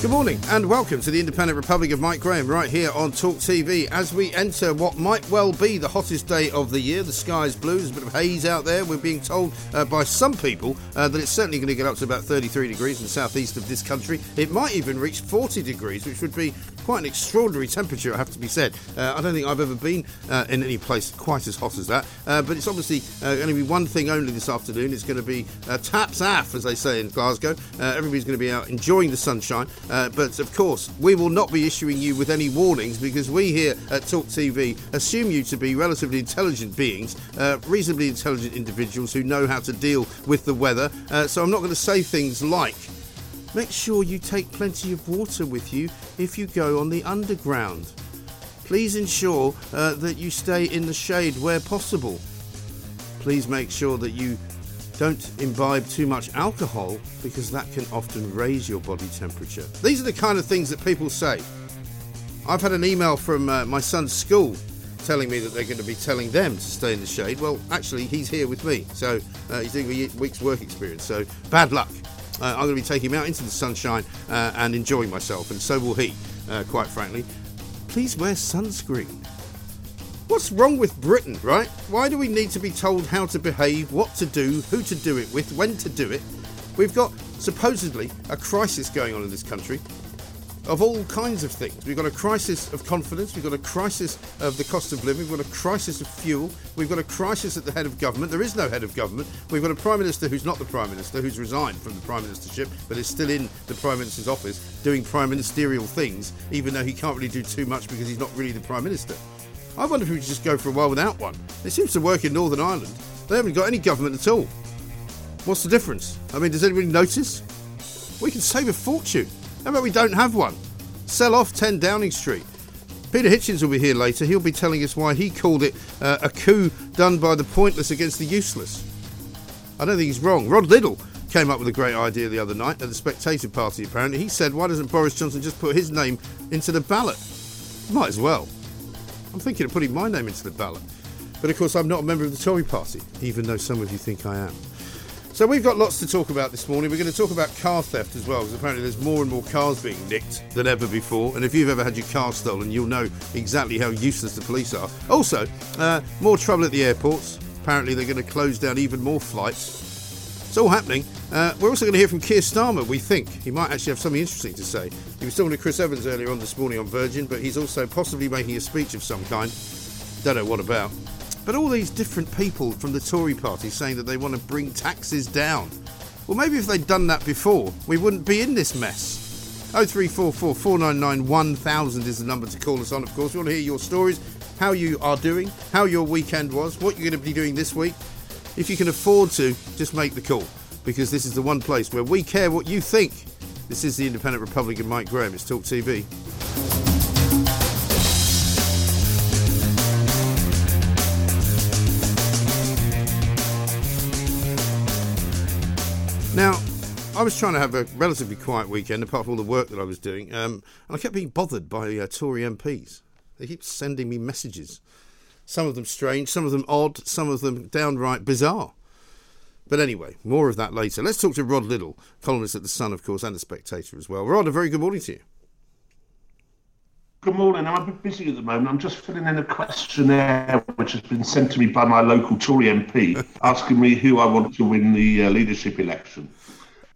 Good morning and welcome to the Independent Republic of Mike Graham right here on Talk TV as we enter what might well be the hottest day of the year. The sky is blue, there's a bit of haze out there. We're being told uh, by some people uh, that it's certainly going to get up to about 33 degrees in the southeast of this country. It might even reach 40 degrees, which would be quite an extraordinary temperature, I have to be said. Uh, I don't think I've ever been uh, in any place quite as hot as that, uh, but it's obviously uh, going to be one thing only this afternoon. It's going to be taps aff, as they say in Glasgow. everybody's going to be out enjoying the sunshine. Uh, but of course, we will not be issuing you with any warnings because we here at Talk TV assume you to be relatively intelligent beings, uh, reasonably intelligent individuals who know how to deal with the weather. Uh, so I'm not going to say things like, make sure you take plenty of water with you if you go on the underground. Please ensure uh, that you stay in the shade where possible. Please make sure that you don't imbibe too much alcohol because that can often raise your body temperature. These are the kind of things that people say. I've had an email from uh, my son's school telling me that they're going to be telling them to stay in the shade. Well, actually, he's here with me, so uh, he's doing a week's work experience. So bad luck. Uh, I'm going to be taking him out into the sunshine uh, and enjoying myself, and so will he, uh, quite frankly. Please wear sunscreen. What's wrong with Britain, right? Why do we need to be told how to behave, what to do, who to do it with, when to do it? We've got supposedly a crisis going on in this country of all kinds of things. We've got a crisis of confidence, we've got a crisis of the cost of living, we've got a crisis of fuel, we've got a crisis at the head of government. There is no head of government. We've got a Prime Minister who's not the Prime Minister, who's resigned from the Prime Ministership, but is still in the Prime Minister's office doing prime ministerial things, even though he can't really do too much because he's not really the Prime Minister. I wonder if we could just go for a while without one. It seems to work in Northern Ireland. They haven't got any government at all. What's the difference? I mean, does anybody notice? We can save a fortune. How about we don't have one? Sell off 10 Downing Street. Peter Hitchens will be here later. He'll be telling us why he called it uh, a coup done by the pointless against the useless. I don't think he's wrong. Rod Liddle came up with a great idea the other night at the Spectator Party, apparently. He said, why doesn't Boris Johnson just put his name into the ballot? Might as well. I'm thinking of putting my name into the ballot. But of course, I'm not a member of the Tory party, even though some of you think I am. So we've got lots to talk about this morning. We're going to talk about car theft as well, because apparently there's more and more cars being nicked than ever before. And if you've ever had your car stolen, you'll know exactly how useless the police are. Also, uh, more trouble at the airports. Apparently, they're going to close down even more flights. It's all happening. Uh, we're also going to hear from Keir Starmer, we think. He might actually have something interesting to say. He was talking to Chris Evans earlier on this morning on Virgin, but he's also possibly making a speech of some kind. Don't know what about. But all these different people from the Tory party saying that they want to bring taxes down. Well, maybe if they'd done that before, we wouldn't be in this mess. 0344 499 1000 is the number to call us on, of course. We want to hear your stories, how you are doing, how your weekend was, what you're going to be doing this week. If you can afford to, just make the call because this is the one place where we care what you think. This is the Independent Republican Mike Graham. It's Talk TV. Now, I was trying to have a relatively quiet weekend, apart from all the work that I was doing, um, and I kept being bothered by uh, Tory MPs. They keep sending me messages some of them strange, some of them odd, some of them downright bizarre. But anyway, more of that later. Let's talk to Rod Liddle, columnist at The Sun, of course, and The Spectator as well. Rod, a very good morning to you. Good morning. I'm a bit busy at the moment. I'm just filling in a questionnaire which has been sent to me by my local Tory MP asking me who I want to win the uh, leadership election.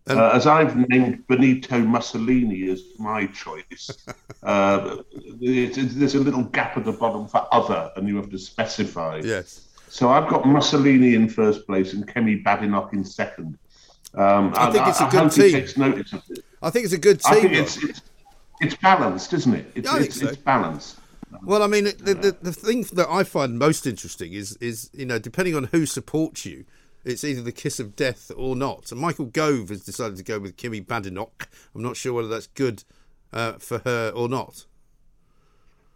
Um, uh, as I've named Benito Mussolini as my choice, uh, it, it, there's a little gap at the bottom for other, and you have to specify. Yes. So I've got Mussolini in first place and Kemi Badenoch in second. Um, I think it's a good team. Takes notice of. I think it's a good team. I think it's, it's, it's, balanced, isn't it? It's, I think so. it's balanced. Well, I mean, the, the, the thing that I find most interesting is is you know depending on who supports you, it's either the kiss of death or not. And Michael Gove has decided to go with Kemi Badenoch. I'm not sure whether that's good uh, for her or not.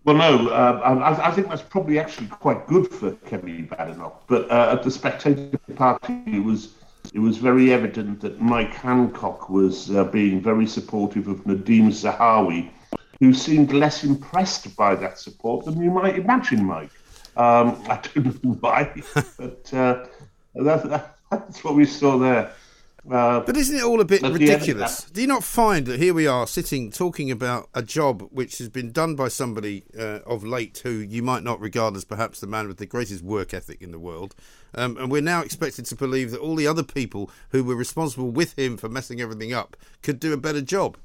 Well, no, uh, I, I, think that's probably actually quite good for Kemi Badenoch. But uh, at the Spectator Party, it was it was very evident that Mike Hancock was uh, being very supportive of Nadhim Zahawi, who seemed less impressed by that support than you might imagine, Mike. Um, I don't know why, but uh, that, that's what we saw there. Uh, but isn't it all a bit ridiculous? Do you not find that here we are sitting talking about a job which has been done by somebody uh, of late who you might not regard as perhaps the man with the greatest work ethic in the world, um, and we're now expected to believe that all the other people who were responsible with him for messing everything up could do a better job?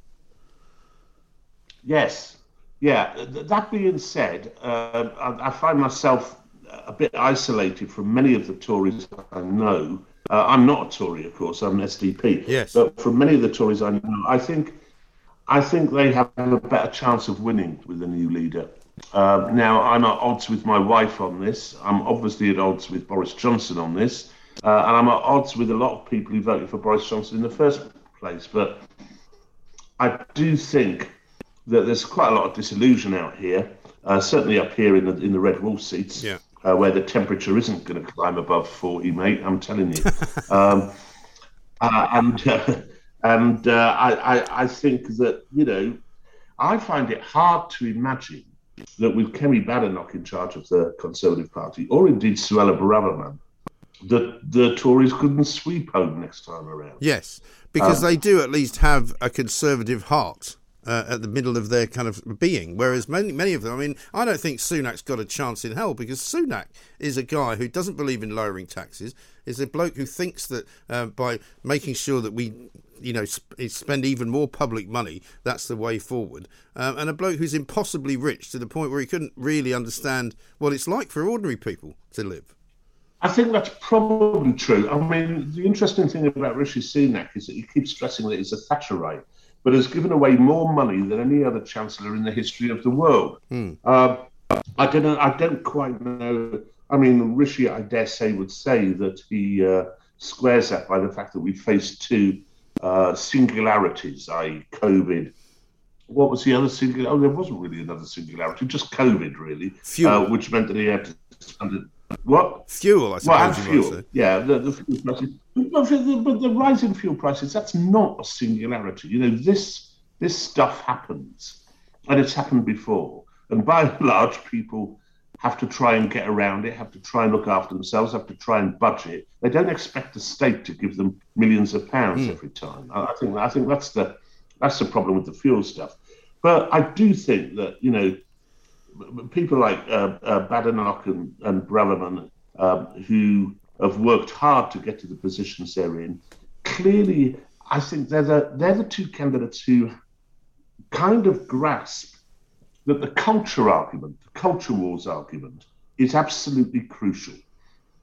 Yes, yeah. That being said, uh, I, I find myself a bit isolated from many of the Tories I know. Uh, I'm not a Tory, of course. I'm an SDP. Yes. But from many of the Tories I know, I think, I think they have a better chance of winning with a new leader. Uh, now, I'm at odds with my wife on this. I'm obviously at odds with Boris Johnson on this. Uh, and I'm at odds with a lot of people who voted for Boris Johnson in the first place. But I do think that there's quite a lot of disillusion out here, uh, certainly up here in the in the red wall seats. Yeah uh, where the temperature isn't going to climb above 40, mate. I'm telling you. um, uh, and uh, and uh, I, I, I think that, you know, I find it hard to imagine that with Kemi Badenoch in charge of the Conservative Party, or indeed Suella Braverman, that the Tories couldn't sweep home next time around. Yes, because um, they do at least have a conservative heart uh, at the middle of their kind of being. Whereas many, many of them, I mean, I don't think Sunak's got a chance in hell because Sunak is a guy who doesn't believe in lowering taxes, is a bloke who thinks that uh, by making sure that we, you know, sp- spend even more public money, that's the way forward. Um, and a bloke who's impossibly rich to the point where he couldn't really understand what it's like for ordinary people to live. I think that's probably true. I mean, the interesting thing about Rishi Sunak is that he keeps stressing that he's a Thatcherite but has given away more money than any other chancellor in the history of the world. Hmm. Uh, I don't know. I don't quite know. I mean, Rishi, I dare say, would say that he uh, squares that by the fact that we faced two uh, singularities, i.e., COVID. What was the other singularity? Oh, there wasn't really another singularity, just COVID, really, uh, which meant that he had to spend it what? Fuel, I suppose. Well, fuel. Yeah, the, the fuel prices. But the, but the rise in fuel prices, that's not a singularity. You know, this this stuff happens, and it's happened before. And by and large, people have to try and get around it, have to try and look after themselves, have to try and budget. They don't expect the state to give them millions of pounds mm. every time. I, I think I think that's the that's the problem with the fuel stuff. But I do think that you know people like uh, uh, Badenoch and, and Braverman, um, who have worked hard to get to the positions they're in, clearly, I think they're the, they're the two candidates who kind of grasp that the culture argument, the culture wars argument, is absolutely crucial.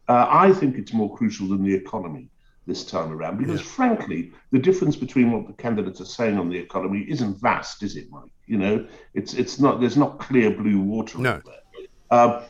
Uh, I think it's more crucial than the economy this time around because, yeah. frankly, the difference between what the candidates are saying on the economy isn't vast, is it, Mike? You know, it's it's not there's not clear blue water no. Um,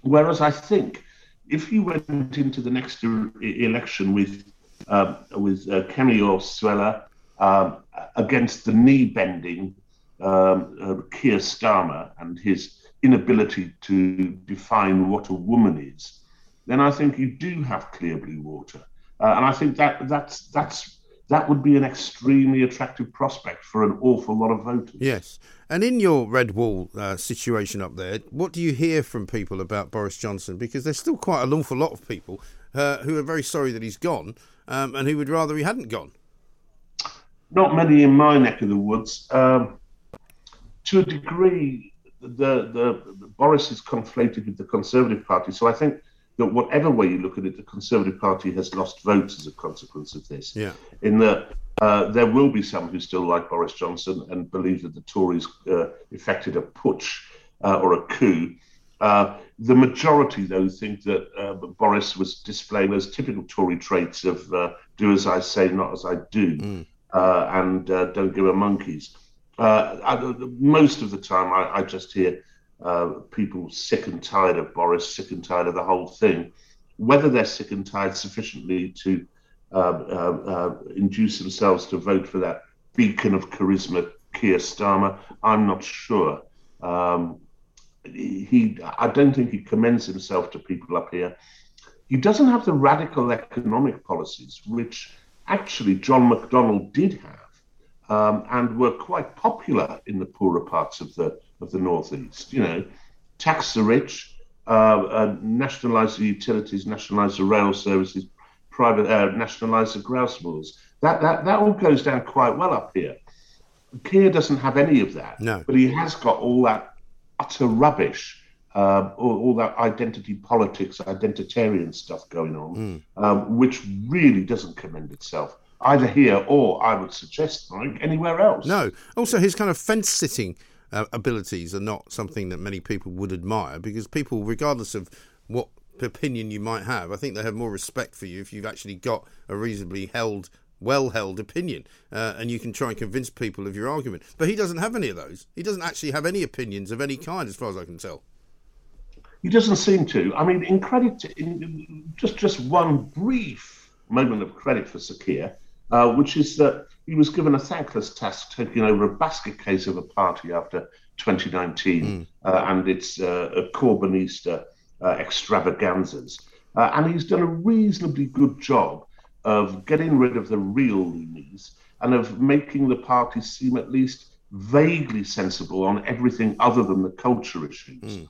whereas I think if you went into the next election with um, with uh, Kemi or Suella um, against the knee bending um, uh, Keir Starmer and his inability to define what a woman is, then I think you do have clear blue water. Uh, and I think that that's that's that would be an extremely attractive prospect for an awful lot of voters. Yes. And in your red wall uh, situation up there, what do you hear from people about Boris Johnson? Because there's still quite an awful lot of people uh, who are very sorry that he's gone um, and who would rather he hadn't gone. Not many in my neck of the woods. Um, to a degree, the, the, the Boris is conflated with the Conservative Party. So I think that whatever way you look at it, the Conservative Party has lost votes as a consequence of this. Yeah. In that uh, there will be some who still like Boris Johnson and believe that the Tories uh, effected a putsch uh, or a coup. Uh, the majority, though, think that uh, Boris was displaying those typical Tory traits of uh, do as I say, not as I do, mm. and don't give a monkeys. I, most of the time, I, I just hear uh, people sick and tired of Boris, sick and tired of the whole thing. Whether they're sick and tired sufficiently to uh, uh, uh, induce themselves to vote for that beacon of charisma, Keir Starmer, I'm not sure. Um, he, I don't think he commends himself to people up here. He doesn't have the radical economic policies which actually John McDonnell did have. Um, and were quite popular in the poorer parts of the of the northeast. You know, tax the rich, uh, uh, nationalise the utilities, nationalise the rail services, private uh, nationalise the grouse moors. That that that all goes down quite well up here. Keir doesn't have any of that, no. but he has got all that utter rubbish. Uh, all, all, that identity politics, identitarian stuff going on, mm. um, which really doesn't commend itself either here or I would suggest like anywhere else. No. Also, his kind of fence sitting uh, abilities are not something that many people would admire because people, regardless of what opinion you might have, I think they have more respect for you if you've actually got a reasonably held well held opinion uh, and you can try and convince people of your argument. But he doesn't have any of those. He doesn't actually have any opinions of any kind, as far as I can tell. He doesn't seem to. I mean, in credit, in just just one brief moment of credit for Keir, uh, which is that he was given a thankless task taking over a basket case of a party after 2019 mm. uh, and its uh, Corbynista uh, extravaganzas. Uh, and he's done a reasonably good job of getting rid of the real loonies and of making the party seem at least vaguely sensible on everything other than the culture issues. Mm.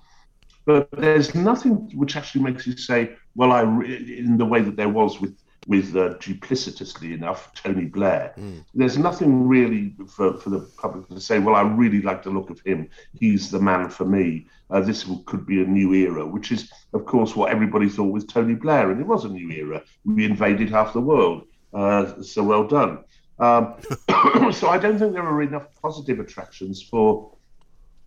But there's nothing which actually makes you say, well, I in the way that there was with with uh, duplicitously enough Tony Blair. Mm. There's nothing really for, for the public to say, well, I really like the look of him. He's the man for me. Uh, this could be a new era, which is, of course, what everybody thought with Tony Blair. And it was a new era. We invaded half the world. Uh, so well done. Um, so I don't think there are enough positive attractions for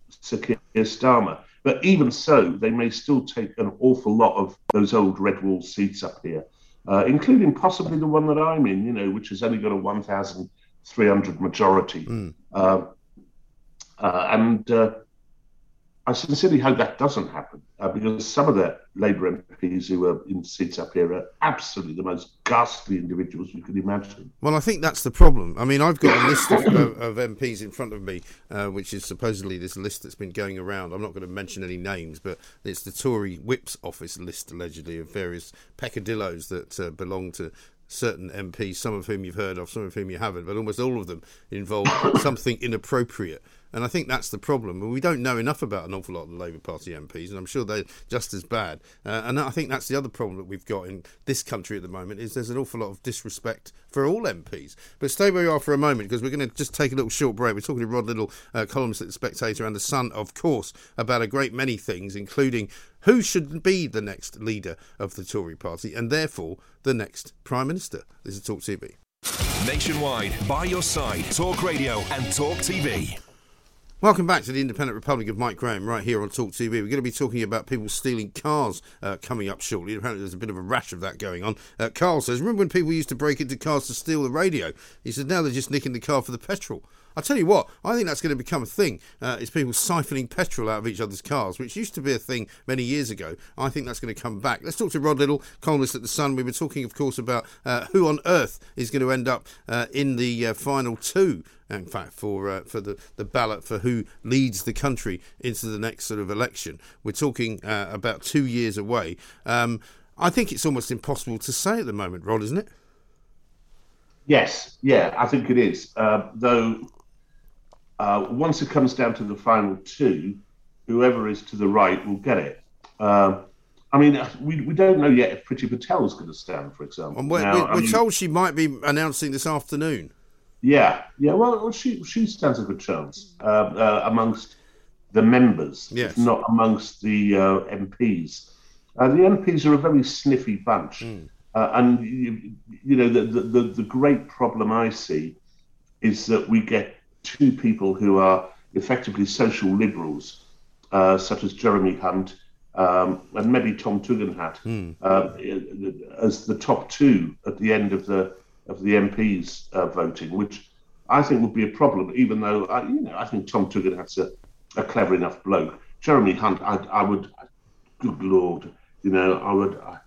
Sir Keir Starmer. But even so, they may still take an awful lot of those old red wall seats up here uh, including possibly the one that I'm in, you know, which has only got a 1,300 majority. Mm. Uh, uh, and uh, I sincerely hope that doesn't happen uh, because some of the Labour MPs who are in seats up here are absolutely the most ghastly individuals you could imagine. Well, I think that's the problem. I mean, I've got a list of, of, MPs in front of me, uh, which is supposedly this list that's been going around. I'm not going to mention any names, but it's the Tory Whip's office list, allegedly, of various peccadillos that uh, belong to certain MPs, some of whom you've heard of, some of whom you haven't, but almost all of them involve something inappropriate. And I think that's the problem. We don't know enough about an awful lot of the Labour Party MPs, and I'm sure they're just as bad. Uh, and I think that's the other problem that we've got in this country at the moment is there's an awful lot of disrespect for all MPs. But stay where you are for a moment because we're going to just take a little short break. We're talking to Rod Liddle, uh, columnist at The Spectator and The Sun, of course, about a great many things, including who should be the next leader of the Tory party and therefore the next Prime Minister. This is Talk TV. Nationwide, by your side, Talk Radio and Talk TV. Welcome back to the Independent Republic of Mike Graham, right here on Talk TV. We're going to be talking about people stealing cars uh, coming up shortly. Apparently, there's a bit of a rash of that going on. Uh, Carl says, Remember when people used to break into cars to steal the radio? He said, Now they're just nicking the car for the petrol. I tell you what, I think that's going to become a thing. Uh, is people siphoning petrol out of each other's cars, which used to be a thing many years ago. I think that's going to come back. Let's talk to Rod Liddle, columnist at the Sun. We were talking, of course, about uh, who on earth is going to end up uh, in the uh, final two in fact, for uh, for the, the ballot for who leads the country into the next sort of election. We're talking uh, about two years away. Um, I think it's almost impossible to say at the moment, Rod, isn't it? Yes, yeah, I think it is. Uh, though, uh, once it comes down to the final two, whoever is to the right will get it. Uh, I mean, we, we don't know yet if Priti Patel is going to stand, for example. we're, now, we're, we're mean, told she might be announcing this afternoon. Yeah, yeah. Well, she she stands a good chance uh, uh, amongst the members, Yes. not amongst the uh, MPs. Uh, the MPs are a very sniffy bunch, uh, and you, you know the, the the the great problem I see is that we get two people who are effectively social liberals, uh, such as Jeremy Hunt um, and maybe Tom Tugendhat, uh, as the top two at the end of the of the MPs uh, voting, which I think would be a problem. Even though I, you know, I think Tom Tugendhat's a, a clever enough bloke. Jeremy Hunt, I, I would, good lord, you know, I would. I,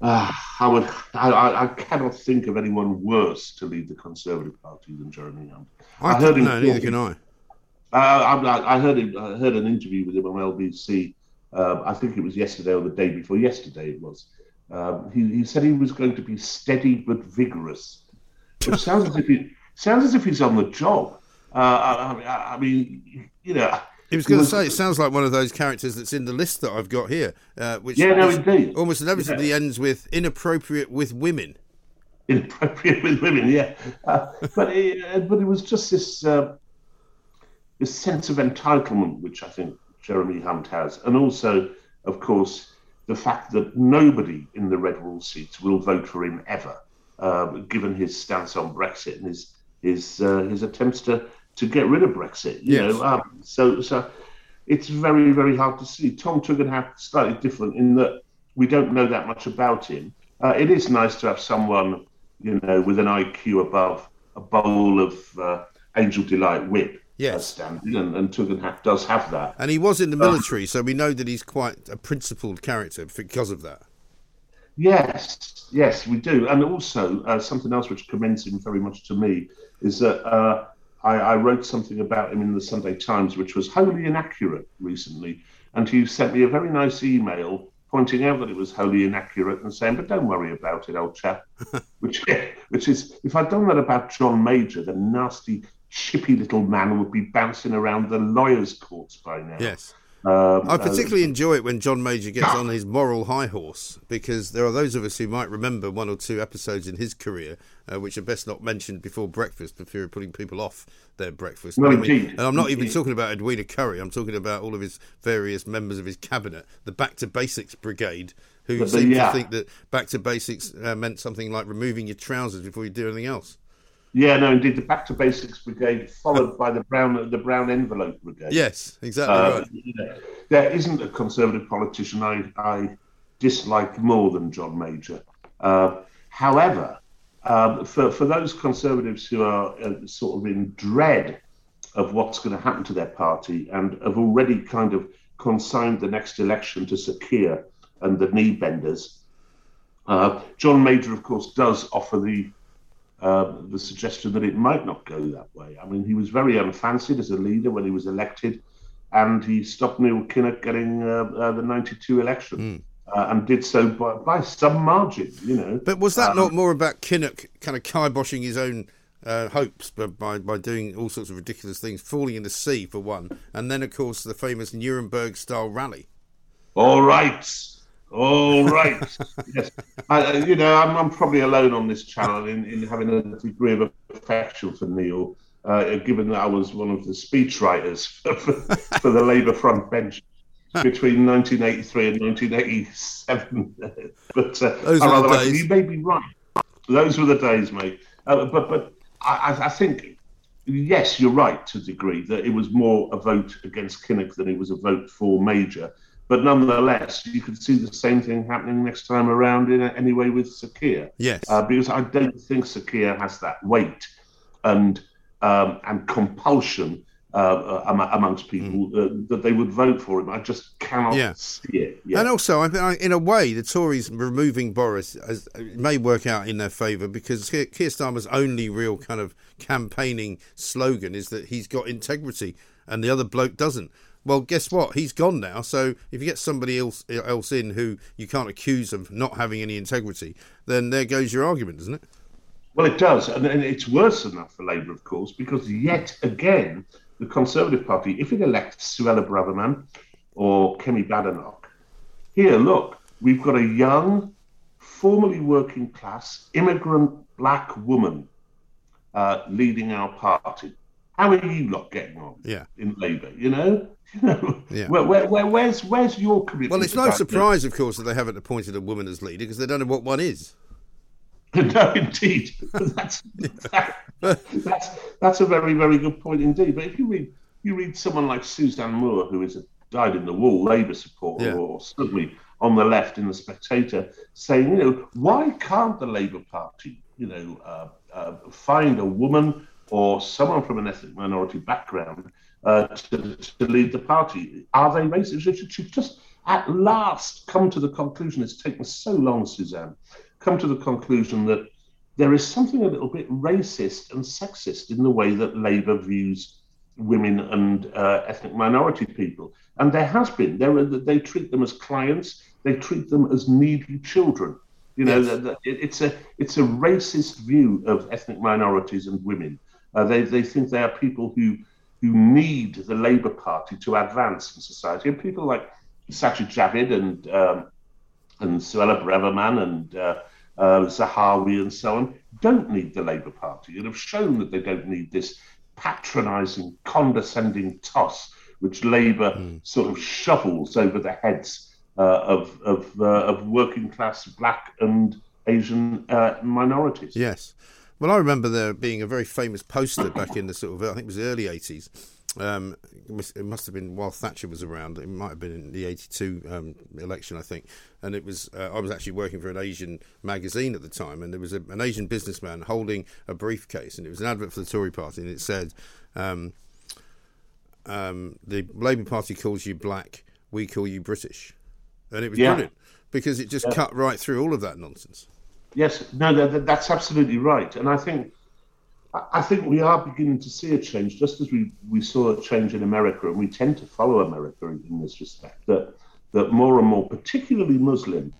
Ah, I would. I, I, I cannot think of anyone worse to lead the Conservative Party than Jeremy Hunt. I, heard him no, neither can I. uh, I, I heard him. I heard an interview with him on LBC. Uh, I think it was yesterday or the day before yesterday. It was. Um, he, he said he was going to be steady but vigorous. It sounds as if he sounds as if he's on the job. Uh, I, I, I mean, you know. He was going to say, it sounds like one of those characters that's in the list that I've got here, uh, which Yeah, no, indeed. almost inevitably ends with inappropriate with women. inappropriate with women, yeah. Uh, but it, uh, but it was just this uh, this sense of entitlement, which I think Jeremy Hunt has, and also, of course, the fact that nobody in the red wall seats will vote for him ever, uh, given his stance on Brexit and his his uh, his attempts to to get rid of Brexit. You Yes. know, um, so so it's very very hard to see. Tom Tugendhat slightly different in that we don't know that much about him. Uh, it is nice to have someone, you know, with an IQ above a bowl of uh, Angel Delight whip. Yes. uh, standing, and, and Tugendhat does have that. And he was in the military, so we know that he's quite a principled character because of that. Yes, yes, we do. And also, uh, something else which commends him very much to me is that uh, I, I wrote something about him in the Sunday Times, which was wholly inaccurate recently. And he sent me a very nice email pointing out that it was wholly inaccurate and saying, but don't worry about it, old chap. which, which is, if I'd done that about John Major, the nasty, chippy little man would be bouncing around the lawyers' courts by now. Yes. Um, I uh, particularly enjoy it when John Major gets on his moral high horse because there are those of us who might remember one or two episodes in his career uh, which are best not mentioned before breakfast for fear of putting people off their breakfast. Well, I mean, indeed. and I'm not even talking about Edwina Currie. I'm talking about all of his various members of his cabinet, the Back to Basics Brigade, who But the- seem yeah. to think that Back to Basics uh, meant something like removing your trousers before you do anything else. Yeah, no, indeed, the Back to Basics Brigade, followed by the brown the brown envelope brigade. Yes, exactly Uh, right. know, there isn't a Conservative politician I, I dislike more than John Major. Uh, however, um, for for those Conservatives who are uh, sort of in dread of what's going to happen to their party and have already kind of consigned the next election to Sir Keir and the knee benders, uh, John Major, of course, does offer the uh, the suggestion that it might not go that way. I mean, he was very unfancied as a leader when he was elected, and he stopped Neil Kinnock getting uh, uh, the 92 election. Uh, and did so by, by some margin, you know. But was that Um, not more about Kinnock kind of kiboshing his own uh, hopes by, by by doing all sorts of ridiculous things, falling in the sea for one, and then of course the famous Nuremberg style rally? All right. All right. yes. I, you know, I'm, I'm probably alone on this channel in, in having a degree of affection for Neil, uh, given that I was one of the speechwriters for, for, for the Labour front bench between 1983 and 1987. but uh, Those I were the rather like- days. you may be right. Those were the days, mate. Uh, but but I, I- I think yes, you're right to a degree that it was more a vote against Kinnock than it was a vote for Major. But nonetheless, you could see the same thing happening next time around in any way with Sir Keir. Yes. Uh, because I don't think Sir Keir has that weight and um, and compulsion uh, amongst people uh, that they would vote for him. I just cannot. Yeah. see it. Yeah. And also, I, in a way, the Tories removing Boris as, may work out in their favour because Keir Starmer's only real kind of campaigning slogan is that he's got integrity and the other bloke doesn't. Well, guess what? He's gone now. So if you get somebody else else in who you can't accuse of not having any integrity, then there goes your argument, doesn't it? Well, it does, and, and it's worse than that for Labour, of course, because yet again, the Conservative Party, if it elects Suella Braverman or Kemi Badenoch, here, look, we've got a young, formerly working class, immigrant black woman uh, leading our party. How are you lot getting on? Yeah. In Labour, you know, you know, Yeah. where, where, where, where's where's your commitment? Well, it's no surprise, of course, that they haven't appointed a woman as leader because they don't know what one is. no, indeed. that's, that's that's a very very good point indeed. But if you read you read someone like Suzanne Moore, who is a died in the wool Labour supporter, Yeah. or certainly on the left in the Spectator, saying, you know, why can't the Labour Party, you know, uh, uh, find a woman or someone from an ethnic minority background uh, to, to lead the party? Are they racist? She should- she'd just at last come to the conclusion. It's taken so long, Suzanne. Come to the conclusion that there is something a little bit racist and sexist in the way that Labour views women and uh, ethnic minority people. And there has been. There are, they treat them as clients. They treat them as needy children. You know, Yes. that- it- it's a it's a racist view of ethnic minorities and women. Uh, they they think they are people who who need the Labour Party to advance in society. And people like Sajid Javid and um, and Suella Braverman and uh, uh, Zahawi and so on don't need the Labour Party and have shown that they don't need this patronising, condescending toss which Labour sort of shovels over the heads uh, of of, uh, of working class black and Asian uh, minorities. Yes. Well, I remember there being a very famous poster back in the sort of, I think it was the early 80s. Um, it, must, have been while Thatcher was around. It might have been in the 82 um, election, I think. And it was, uh, I was actually working for an Asian magazine at the time, and there was a, an Asian businessman holding a briefcase, and it was an advert for the Tory party, and it said, um, um, the Labour Party calls you black, we call you British. And it was Yeah. brilliant because it just cut right through all of that nonsense. Yes, no, that, that- that's absolutely right, and I think I- think we are beginning to see a change, just as we, we saw a change in America, and we tend to follow America in, in this respect. That that more and more, particularly Muslim,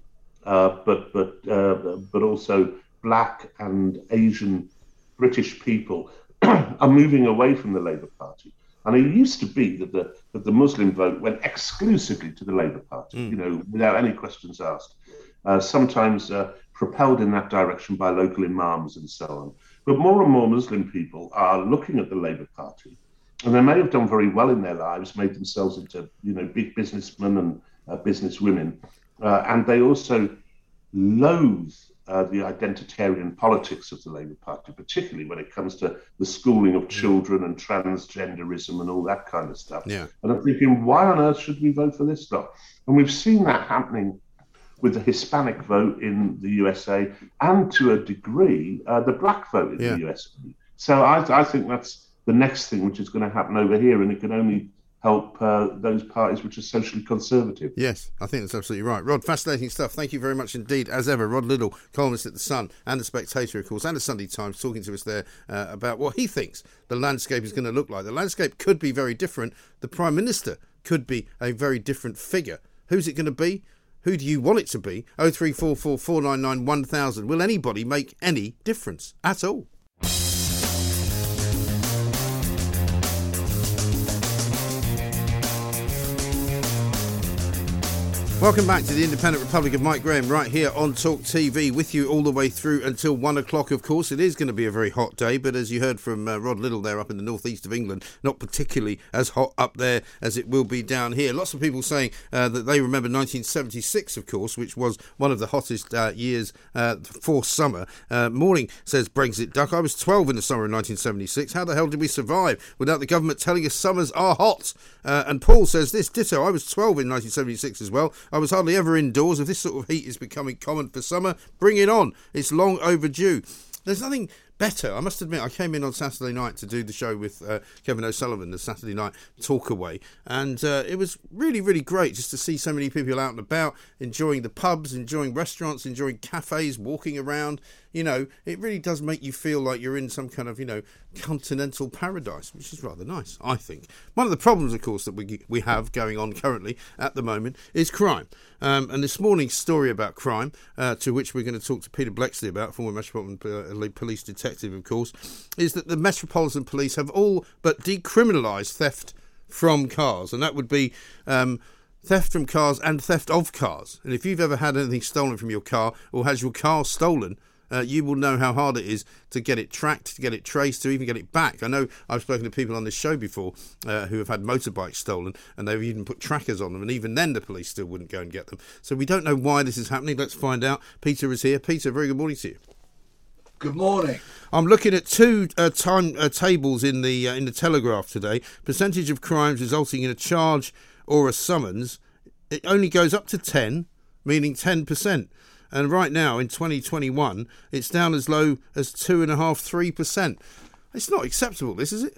uh, but but uh, but also Black and Asian British people are moving away from the Labour Party. And it used to be that the that the Muslim vote went exclusively to the Labour Party, you know, without any questions asked. Uh, sometimes uh, propelled in that direction by local imams and so on. But more and more Muslim people are looking at the Labour Party, and they may have done very well in their lives, made themselves into you know big businessmen and uh, businesswomen, uh, and they also loathe uh, the identitarian politics of the Labour Party, particularly when it comes to the schooling of children and transgenderism and all that kind of stuff. Yeah. And I'm thinking, why on earth should we vote for this stuff? And we've seen that happening with the Hispanic vote in the USA and to a degree uh, the black vote in Yeah. the USA. So I, I think that's the next thing which is going to happen over here, and it can only help uh, those parties which are socially conservative. Yes, I think that's absolutely right. Rod, fascinating stuff. Thank you very much indeed, as ever. Rod Liddle, columnist at The Sun and The Spectator, of course, and The Sunday Times, talking to us there uh, about what he thinks the landscape is going to look like. The landscape could be very different. The Prime Minister could be a very different figure. Who's it going to be? Who do you want it to be? 0344 499 1000. Will anybody make any difference at all? Welcome back to the Independent Republic of Mike Graham, right here on Talk TV, with you all the way through until one o'clock. Of course, it is going to be a very hot day, but as you heard from uh, Rod Liddle there up in the northeast of England, not particularly as hot up there as it will be down here. Lots of people saying uh, that they remember 1976, of course, which was one of the hottest uh, years uh, for summer. Uh, Morning says Brexit Duck. I was 12 in the summer of 1976. How the hell did we survive without the government telling us summers are hot? Uh, and Paul says this ditto. I was 12 in 1976 as well. I was hardly ever indoors. If this sort of heat is becoming common for summer, bring it on. It's long overdue. There's nothing better. I must admit, I came in on Saturday night to do the show with uh, Kevin O'Sullivan, the Saturday night talk away, and uh, it was really, really great just to see so many people out and about, enjoying the pubs, enjoying restaurants, enjoying cafes, walking around. You know, it really does make you feel like you're in some kind of, you know, continental paradise, which is rather nice, I think. One of the problems, of course, that we we have going on currently at the moment is crime. Um, and this morning's story about crime, uh, to which we're going to talk to Peter Bleksley about, former Metropolitan uh, Police detective, of course, is that the Metropolitan Police have all but decriminalised theft from cars, and that would be. Um, Theft from cars and theft of cars. And if you've ever had anything stolen from your car or has your car stolen, uh, you will know how hard it is to get it tracked, to get it traced, to even get it back. I know I've spoken to people on this show before uh, who have had motorbikes stolen and they've even put trackers on them, and even then the police still wouldn't go and get them. So we don't know why this is happening. Let's find out. Peter is here. Peter, very good morning to you. Good morning. I'm looking at two uh, time uh, tables in the uh, in the Telegraph today. Percentage of crimes resulting in a charge or a summons. It only goes up to ten, meaning ten percent. And right now in 2021, it's down as low as two and a half, three percent. It's not acceptable. This is it.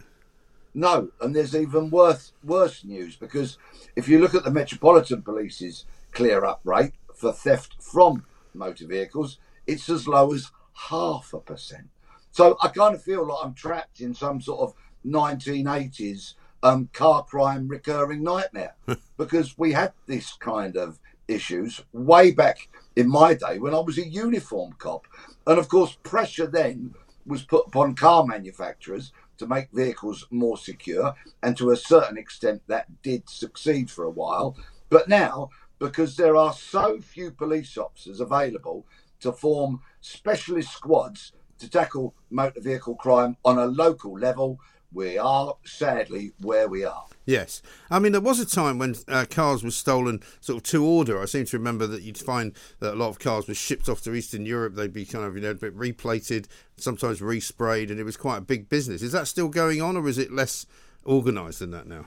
No, and there's even worse worse news because if you look at the Metropolitan Police's clear up rate for theft from motor vehicles, it's as low as half a percent. So I kind of feel like I'm trapped in some sort of 1980s um, car crime recurring nightmare because we had this kind of issues way back in my day when I was a uniform cop. And of course, pressure then was put upon car manufacturers to make vehicles more secure. And to a certain extent, that did succeed for a while. But now, because there are so few police officers available to form specialist squads to tackle motor vehicle crime on a local level, we are sadly where we are. Yes. I mean, there was a time when uh, cars were stolen sort of to order. I seem to remember that you'd find that a lot of cars were shipped off to Eastern Europe. They'd be kind of, you know, a bit replated, sometimes resprayed, and it was quite a big business. Is that still going on, or is it less organised than that now?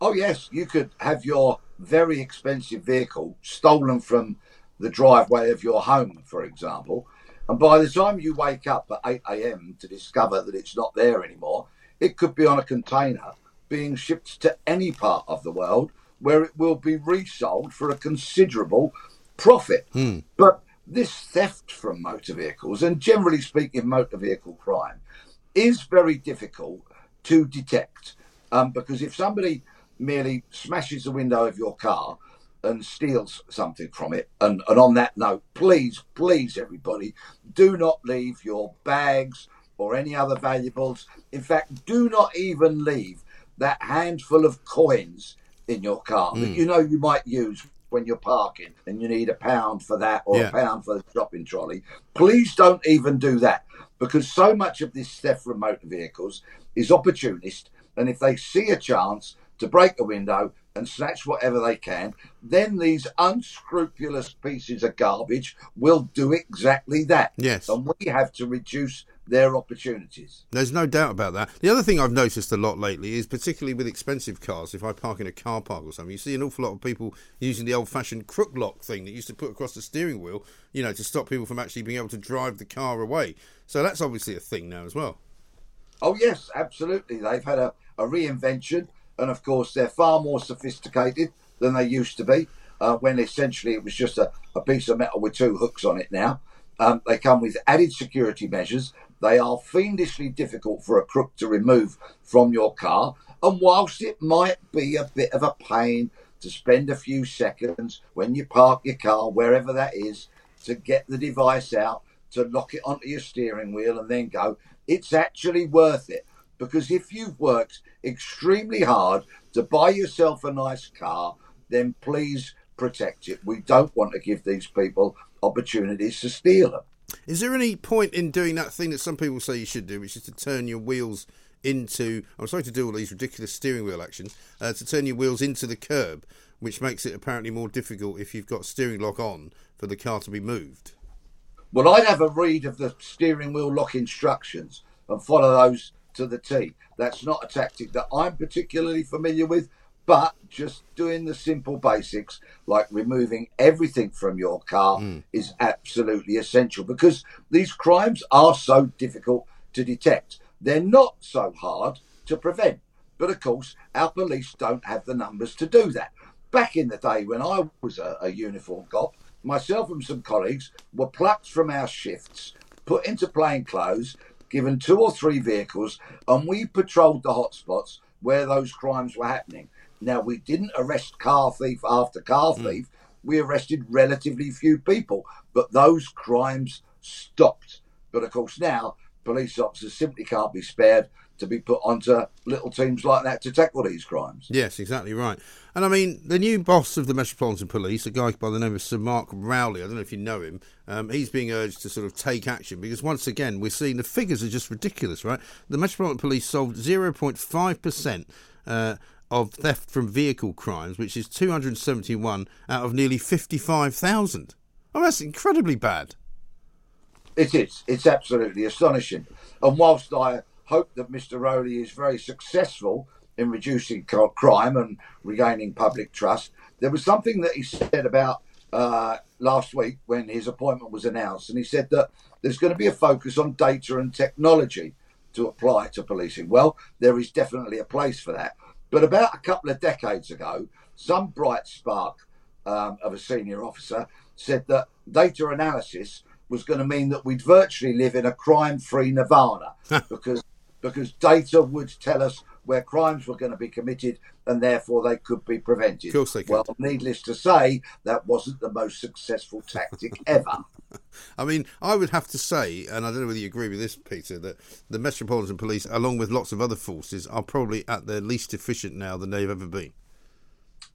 Oh, yes. You could have your very expensive vehicle stolen from the driveway of your home, for example. And by the time you wake up at 8 a.m. to discover that it's not there anymore, it could be on a container being shipped to any part of the world where it will be resold for a considerable profit. Hmm. But this theft from motor vehicles, and generally speaking, motor vehicle crime, is very difficult to detect. Um, because if somebody merely smashes the window of your car and steals something from it, and, and on that note, please, please, everybody, do not leave your bags or any other valuables. In fact, do not even leave that handful of coins in your car that hmm. you know you might use when you're parking and you need a pound for that or Yeah. a pound for the shopping trolley. Please don't even do that because so much of this theft from motor vehicles is opportunist. And if they see a chance to break a window and snatch whatever they can, then these unscrupulous pieces of garbage will do exactly that. Yes. And we have to reduce their opportunities. There's no doubt about that. The other thing I've noticed a lot lately is particularly with expensive cars, if I park in a car park or something, you see an awful lot of people using the old fashioned crook lock thing that used to put across the steering wheel, you know, to stop people from actually being able to drive the car away. So that's obviously a thing now as well. Oh yes, absolutely. They've had a, a reinvention, and of course they're far more sophisticated than they used to be. Uh, when essentially it was just a, a piece of metal with two hooks on it. Now um, they come with added security measures. They are fiendishly difficult for a crook to remove from your car, and whilst it might be a bit of a pain to spend a few seconds when you park your car wherever that is to get the device out to lock it onto your steering wheel and then go it's actually worth it because if you've worked extremely hard to buy yourself a nice car then please protect it we don't want to give these people opportunities to steal them Is there any point in doing that thing that some people say you should do, which is to turn your wheels into? I'm sorry to do all these ridiculous steering wheel actions. Uh, to turn your wheels into the curb, which makes it apparently more difficult if you've got steering lock on for the car to be moved. Well, I'd have a read of the steering wheel lock instructions and follow those to the T. That's not a tactic that I'm particularly familiar with, but just doing the simple basics like removing everything from your car hmm. is absolutely essential because these crimes are so difficult to detect. They're not so hard to prevent. But of course, our police don't have the numbers to do that. Back in the day when I was a, a uniform cop, myself and some colleagues were plucked from our shifts, put into plain clothes, given two or three vehicles, and we patrolled the hotspots where those crimes were happening. Now, we didn't arrest car thief after car hmm. thief, we arrested relatively few people, but those crimes stopped. But of course, now police officers simply can't be spared to be put onto little teams like that to tackle these crimes. Yes, exactly right. And I mean, the new boss of the Metropolitan Police, a guy by the name of Sir Mark Rowley, I don't know if you know him, um, he's being urged to sort of take action because once again, we're seeing the figures are just ridiculous, right? The Metropolitan Police solved 0.5%. Uh, of theft from vehicle crimes, which is 271 out of nearly 55,000. Oh, that's incredibly bad. It is. It's absolutely astonishing. And whilst I hope that Mr. Rowley is very successful in reducing crime and regaining public trust. There was something that he said about uh, last week when his appointment was announced, and he said that there's going to be a focus on data and technology to apply to policing. Well, there is definitely a place for that. But about a couple of decades ago, some bright spark um, of a senior officer said that data analysis was going to mean that we'd virtually live in a crime free nirvana because because data would tell us where crimes were going to be committed and therefore they could be prevented. Of course they could. Well, needless to say, that wasn't the most successful tactic ever. I mean, I would have to say, and I don't know whether you agree with this, Peter, that the Metropolitan Police, along with lots of other forces, are probably at their least efficient now than they've ever been.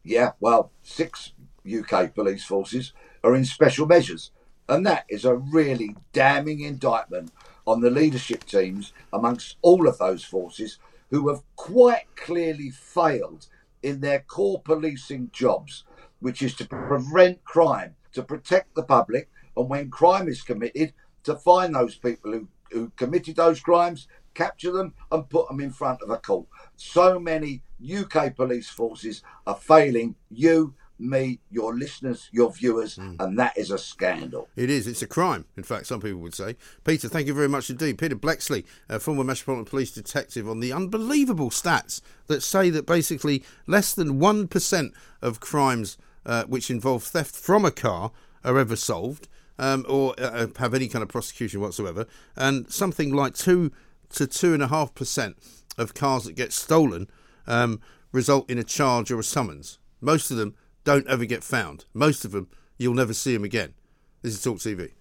Yeah, well, six UK police forces are in special measures. And that is a really damning indictment on the leadership teams amongst all of those forces who have quite clearly failed in their core policing jobs, which is to prevent crime, to protect the public, and when crime is committed, to find those people who, who committed those crimes, capture them, and put them in front of a court. So many UK police forces are failing you me, your listeners, your viewers, mm. and that is a scandal. It is. It's a crime, in fact, some people would say. Peter, thank you very much indeed. Peter Bleksley, a former Metropolitan Police detective, on the unbelievable stats that say that basically less than 1% of crimes uh, which involve theft from a car are ever solved. Um, or uh, uh have any kind of prosecution whatsoever, and something like two to two and a half percent of cars that get stolen um, result in a charge or a summons. Most of them don't ever get found. Most of them, you'll never see them again. This is Talk TV.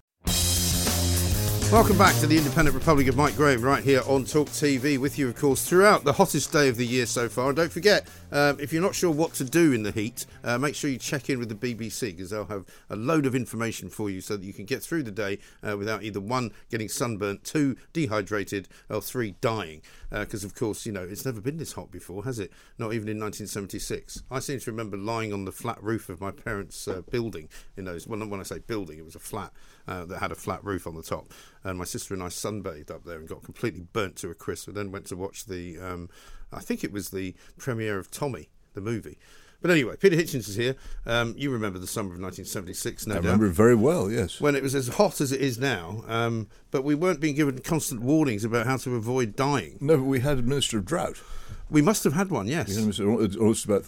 Welcome back to the Independent Republic of Mike Graham, right here on Talk TV, with you, of course, throughout the hottest day of the year so far. And don't forget, um, if you're not sure what to do in the heat, uh, make sure you check in with the BBC because they'll have a load of information for you so that you can get through the day uh, without either one, getting sunburnt, two, dehydrated, or three, dying. Because, uh, of course, you know, it's never been this hot before, has it? Not even in 1976. I seem to remember lying on the flat roof of my parents' uh, building in those. Well, when I say building, it was a flat uh, that had a flat roof on the top. And my sister and I sunbathed up there and got completely burnt to a crisp. and then went to watch the, um, I think it was the premiere of Tommy, the movie. But anyway, Peter Hitchens is here. Um, you remember the summer of 1976, no I doubt. remember it very well, yes. When it was as hot as it is now, um, but we weren't being given constant warnings about how to avoid dying. No, but we had a minister of drought. We must have had one, yes. Almost about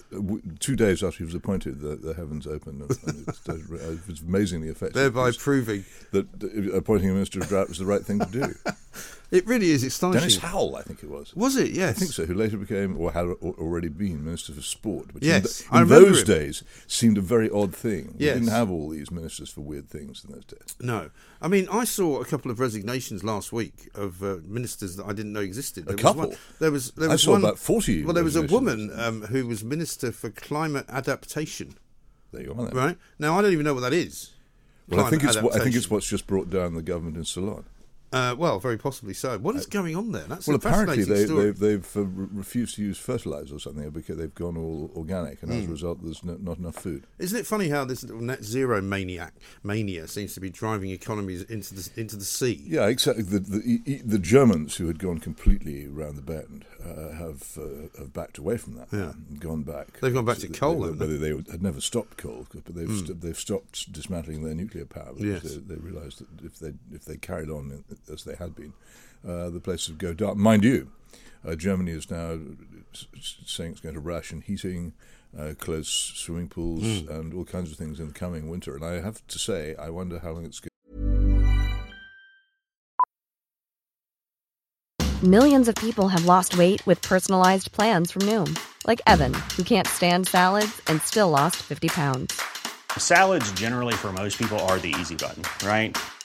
two days after he was appointed, the, the heavens opened. And it's, it's amazingly effective. Thereby proving that appointing a minister of drought was the right thing to do. It really is astonishing. Dennis Howell, I think it was. Was it? Yes. I think so. Who later became, or had already been, Minister for Sport. Which yes. in, the, in those him. days seemed a very odd thing. Yes. We didn't have all these ministers for weird things in those days. No. I mean, I saw a couple of resignations last week of uh, ministers that I didn't know existed. There a couple? One, there was, there was I saw one, about 40. Well, there was a woman um, who was Minister for Climate Adaptation. There you are. Then. Right? Now, I don't even know what that is. Well, I think, it's what, I think it's what's just brought down the government in Ceylon. Uh, well, very possibly so. What is uh, going on there? That's well, apparently they. They've, they've uh, refused to use fertilizer or something because they've gone all organic, and mm. as a hmm. result, there's no, not enough food. Isn't it funny how this net zero maniac mania seems to be driving economies into the into the sea? Yeah, exactly. The the, the Germans who had gone completely around the bend uh, have uh, have backed away from that. Yeah, gone back. They've gone back to coal. They, they, they, had never stopped coal, but they've mm. st- they've stopped dismantling their nuclear power yes. they, they realised that if they if they carried on as they had been uh, the places would go dark. Mind you, uh, Germany is now saying it's going to ration heating, uh, close swimming pools, mm. and all kinds of things in the coming winter. And I have to say, I wonder how long it's going. Millions of people have lost weight with personalized plans from Noom, like Evan, who can't stand salads and still lost 50 pounds. Salads, generally, for most people, are the easy button, right?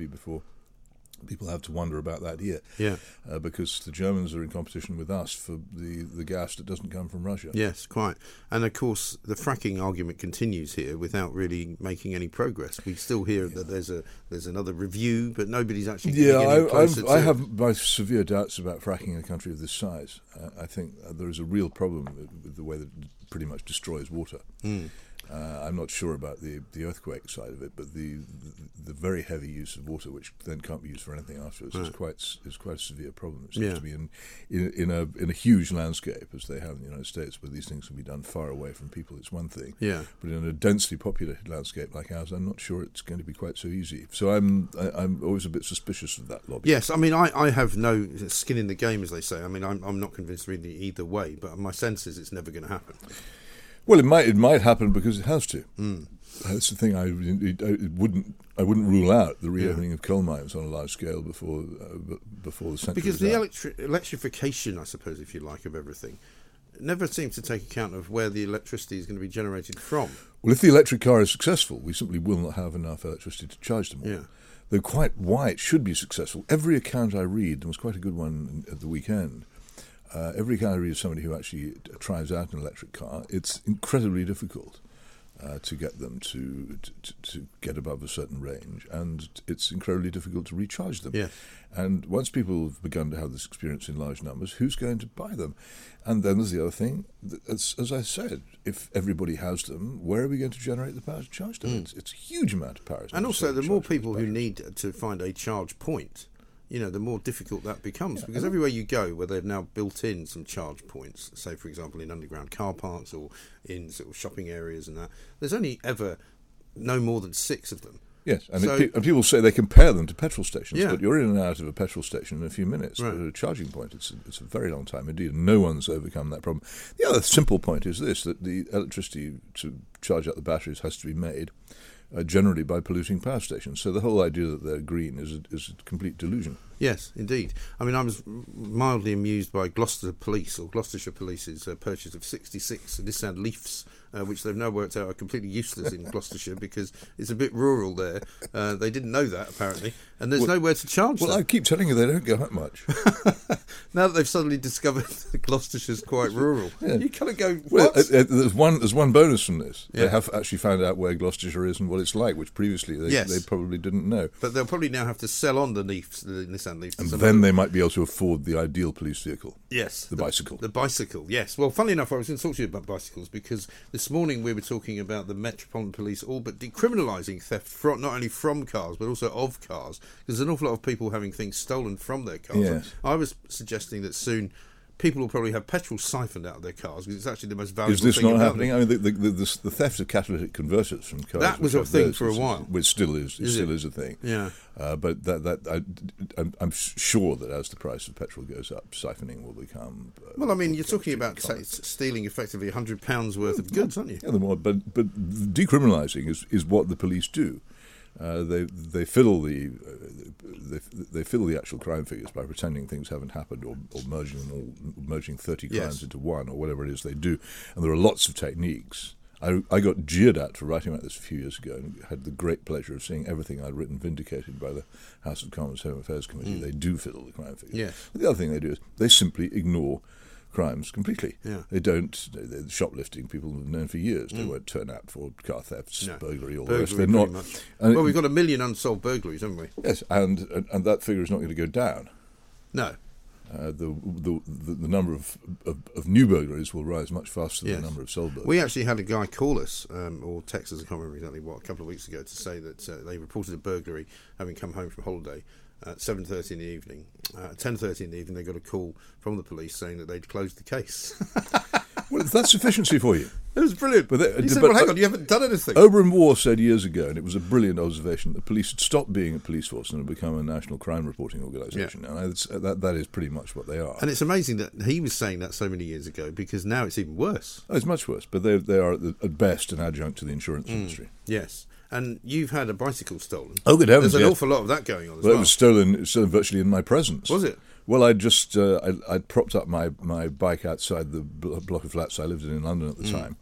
be before people have to wonder about that here. Yeah. Uh, because the Germans are in competition with us for the, the gas that doesn't come from Russia. Yes, quite. And of course, the fracking argument continues here without really making any progress. We still hear that there's a there's another review, but nobody's actually Yeah, I, closer I've, to I have my severe doubts about fracking in a country of this size. Uh, I think uh, there is a real problem with, the way that it pretty much destroys water. Hmm. Uh, I'm not sure about the, the earthquake side of it, but the, the the very heavy use of water, which then can't be used for anything afterwards, is quite is quite a severe problem. It seems Yeah. to be in, in in a in a huge landscape as they have in the United States, where these things can be done far away from people. It's one thing, Yeah. but in a densely populated landscape like ours, I'm not sure it's going to be quite so easy. So I'm I, I'm always a bit suspicious of that lobby. Yes, I mean, I, I have no skin in the game, as they say. I mean, I'm, I'm not convinced really either way, but my sense is it's never going to happen. Well, it might it might happen because it has to. Hmm. That's the thing. I, it, it wouldn't I wouldn't rule out the reopening of coal mines on a large scale before uh, before the century. Because the electri- electrification, I suppose, if you like, of everything, never seems to take account of where the electricity is going to be generated from. Well, if the electric car is successful, we simply will not have enough electricity to charge them all. Yeah. Though quite why it should be successful, every account I read, there was quite a good one at the weekend. Uh, every account I read of somebody who actually tries out an electric car, it's incredibly difficult uh, to get them to, to to get above a certain range, and it's incredibly difficult to recharge them. Yeah. And once people have begun to have this experience in large numbers, who's going to buy them? And then there's the other thing, as, as I said, if everybody has them, where are we going to generate the power to charge them? It's, it's a huge amount of power. And also, the more people who need to find a charge point, you know, the more difficult that becomes. because everywhere you go, where they've now built in some charge points, say, for example, in underground car parks or in sort of shopping areas and that, there's only ever no more than six of them. Yes, and, So- it, and people say they compare them to petrol stations, Yeah. but you're in and out of a petrol station in a few minutes. Right. But at a charging point, it's a, it's a very long time indeed, and no one's overcome that problem. The other simple point is this that the electricity to charge up the batteries has to be made uh, generally by polluting power stations. So the whole idea that they're green is a, is a complete delusion. Yes, indeed. I mean, I was mildly amused by Gloucester Police or Gloucestershire Police's uh, purchase of 66 Nissan Leafs, uh, which they've now worked out are completely useless in Gloucestershire because it's a bit rural there. Uh, they didn't know that apparently, and there's Well- nowhere to charge Well, I keep telling you they don't go up much. now that they've suddenly discovered that Gloucestershire's quite rural, Yeah. you kind of go, Well, what? uh, uh, there's one there's one bonus from this. Yeah. They have actually found out where Gloucestershire is and what it's like, which previously they, Yes. they probably didn't know. but they'll probably now have to sell on the Leafs, the Nissan Leafs. And then they might be able to afford the ideal police vehicle. Yes, The bicycle. The bicycle, yes. Well, funnily enough, I was going to talk to you about bicycles because this morning we were talking about the Metropolitan Police all but decriminalising theft from, not only from cars but also of cars. There's an awful lot of people having things stolen from their cars. Yes. I was suggesting that soon people will probably have petrol siphoned out of their cars because it's actually the most valuable. Is this thing not happening? I mean, the, the, the, the, the theft of catalytic converters from cars. That was a thing for a while. Which still is, it Is still it? is a thing. Yeah. Uh, but that, that I, I'm, I'm sure that as the price of petrol goes up, siphoning will become. Uh, Well, I mean, you're talking about say, stealing effectively hundred pounds worth of goods, aren't you? Yeah, the more, but but decriminalising is, is what the police do. Uh, they they fiddle the uh, they, they fiddle the actual crime figures by pretending things haven't happened or, or merging them all merging thirty Yes. crimes into one or whatever it is they do. And there are lots of techniques. I, I got jeered at for writing about this a few years ago and had the great pleasure of seeing everything I'd written vindicated by the House of Commons Home Affairs Committee. They do fiddle the crime figures. Yes. But the other thing they do is they simply ignore crimes completely. Yeah. They don't. They, shoplifting people have known for years. They won't turn out for car thefts, No. burglary, all the rest. They're not. much. well, we've got a million unsolved burglaries, haven't we? yes, and, and and that figure is not going to go down. No. Uh, the, the the the number of, of of new burglaries will rise much faster than Yes. the number of solved burglaries. We actually had a guy call us, um, or text us, I can't remember exactly what, a couple of weeks ago to say that uh, they reported a burglary having come home from holiday at 7.30 in the evening. Uh, at 10.30 in the evening, they got a call from the police saying that they'd closed the case. well, that's sufficiency for you. it was brilliant. But they- said, but- well, hang on, you haven't done anything. Auberon Waugh said years ago, and it was a brilliant observation, that the police had stopped being a police force and had become a national crime reporting organisation. And it's, that, that is pretty much what they are. And it's amazing that he was saying that so many years ago because now it's even worse. Oh, it's much worse, but they, they are at, the, at best an adjunct to the insurance Mm. industry. Yes. And you've had a bicycle stolen. Oh, good heavens, There's an yeah. awful lot of that going on as Well, well. it was stolen, stolen virtually in my presence. Was it? Well, I just uh, I, I'd propped up my, my bike outside the block of flats I lived in in London at the Mm. time,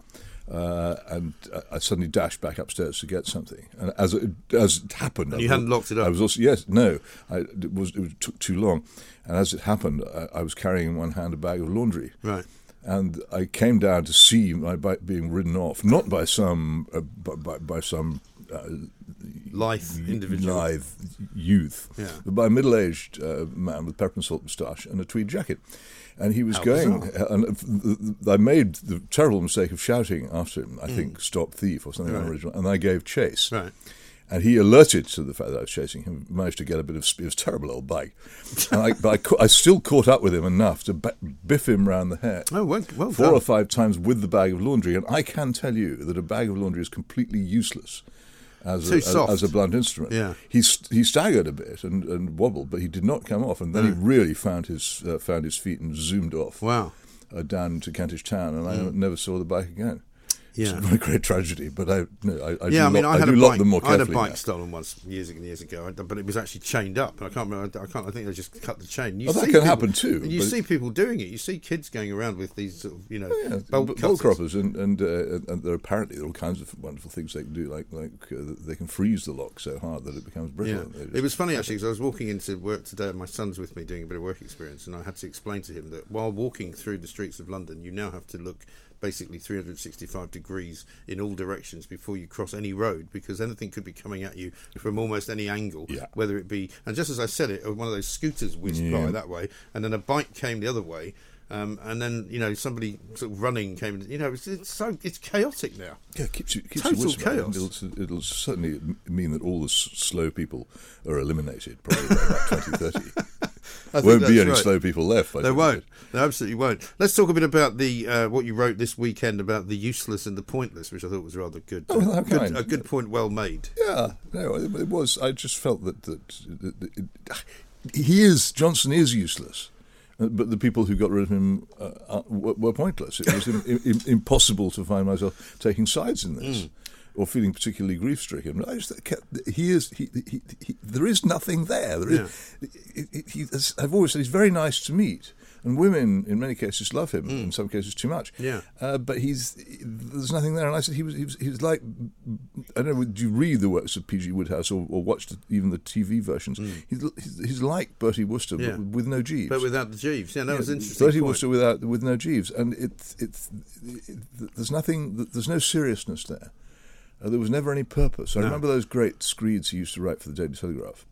uh, and I- I suddenly dashed back upstairs to get something. And as it, as it happened, And you was- hadn't locked it up? I was also yes, no, I, it was it took too long, and as it happened, I, I was carrying in one hand a bag of laundry. Right. And I came down to see my bike being ridden off, not by some uh, by, by some uh, Life individual. lithe youth, Yeah. by a middle-aged uh, man with pepper and salt moustache and a tweed jacket. And he was How going, bizarre. and uh, th- I made the terrible mistake of shouting after him, I think, stop thief or something Mm. Right. original, and I gave chase. Right. And he alerted to the fact that I was chasing him, managed to get a bit of speed. It was a terrible old bike. And I, but I, I still caught up with him enough to ba- biff him round the head Oh, well, well four done. or five times with the bag of laundry. And I can tell you that a bag of laundry is completely useless as, a, as, as a blunt instrument. Yeah. He, st- he staggered a bit and, and wobbled, but he did not come off. And then he really found his, uh, found his feet and zoomed off Wow. uh, down to Kentish Town. And I never saw the bike again. Yeah. It's a great tragedy, but I, no, I, I yeah, I mean, I had do a bike. them more I had a bike now. stolen once years and years ago, but it was actually chained up. I can't remember. I can't. I think they just cut the chain. You Oh, that can people- happen too, You see people doing it. You see kids going around with these, sort of, you know, Yeah, bolt bolt, croppers, and and, uh, and there are apparently there are all kinds of wonderful things they can do, like like uh, they can freeze the lock so hard that it becomes brittle. Yeah. It was funny actually because I was walking into work today. And my son's with me doing a bit of work experience, and I had to explain to him that while walking through the streets of London, you now have to look basically 365 degrees in all directions before you cross any road because anything could be coming at you from almost any angle. Yeah. Whether it be, and just as I said it, one of those scooters whizzed Yeah. by that way, and then a bike came the other way. Um, and then you know somebody sort of running came. You know, it's, it's so it's chaotic now. Yeah, it keeps you keeps total you chaos. It'll, it'll certainly mean that all the s- slow people are eliminated probably by about 2030. I think Won't be any right. slow people left. I There won't. There absolutely won't. Let's talk a bit about the uh, what you wrote this weekend about the useless and the pointless, which I thought was rather good. Oh, how good kind. a good point, well made. Yeah, no, it, it was. I just felt that that, that, that it, he is Johnson is useless. But the people who got rid of him uh, uh, were, were pointless. It was im, im, impossible to find myself taking sides in this, Mm. or feeling particularly grief stricken. I just kept, he is. He, he, he, there is nothing there. There is, he- I've always said he's very nice to meet, and women in many cases love him. In some cases, too much. Mm. Yeah. Uh, but he's there's nothing there. And I said he was he was, he was like I don't know. Did you read the works of P.G. Wodehouse or, or watch the, even the TV versions? He's, he's he's like Bertie Wooster, Mm. Yeah. but with no Jeeves. But without the Jeeves, yeah, that was interesting. Bertie point. Wooster without with no Jeeves, and it's it's it, there's nothing. There's no seriousness there. Uh, there was never any purpose. I No. remember those great screeds he used to write for the Daily Telegraph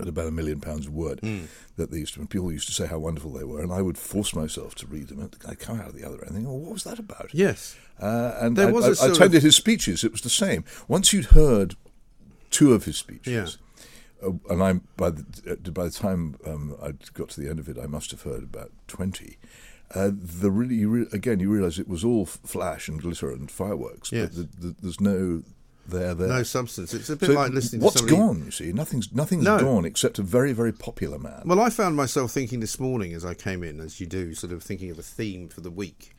at about a million pounds a word. Hmm. That they used to, people used to say how wonderful they were, and I would force myself to read them. And I'd come out of the other end, and think, "Oh, what was that about?" Yes. Uh, and There I, was I- I attended of- his speeches. It was the same. Once you'd heard two of his speeches, Uh, and I'm by the uh, by the time um, I got to the end of it, I must have heard about twenty. Uh, the really, you re- again, you realise it was all flash and glitter and fireworks, Yes. but the, the, there's no there there. No substance. It's a bit So like listening What's to somebody. gone? You see, nothing's nothing's No. gone except a very very popular man. Well, I found myself thinking this morning as I came in, as you do, sort of thinking of a theme for the week.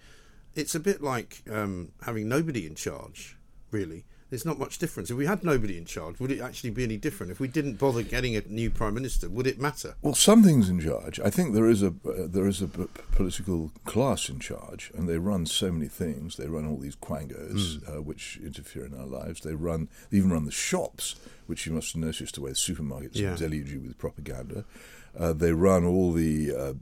It's a bit like um, having nobody in charge, really. There's not much difference. If we had nobody in charge, would it actually be any different? If we didn't bother getting a new prime minister, would it matter? Well, something's in charge. I think there is a uh, there is a p- political class in charge, and they run so many things. They run all these quangos, Hmm. uh, which interfere in our lives. They run, they even run the shops, which you must have noticed the way the supermarkets Yeah. deluge you with propaganda. Uh, they run all the uh,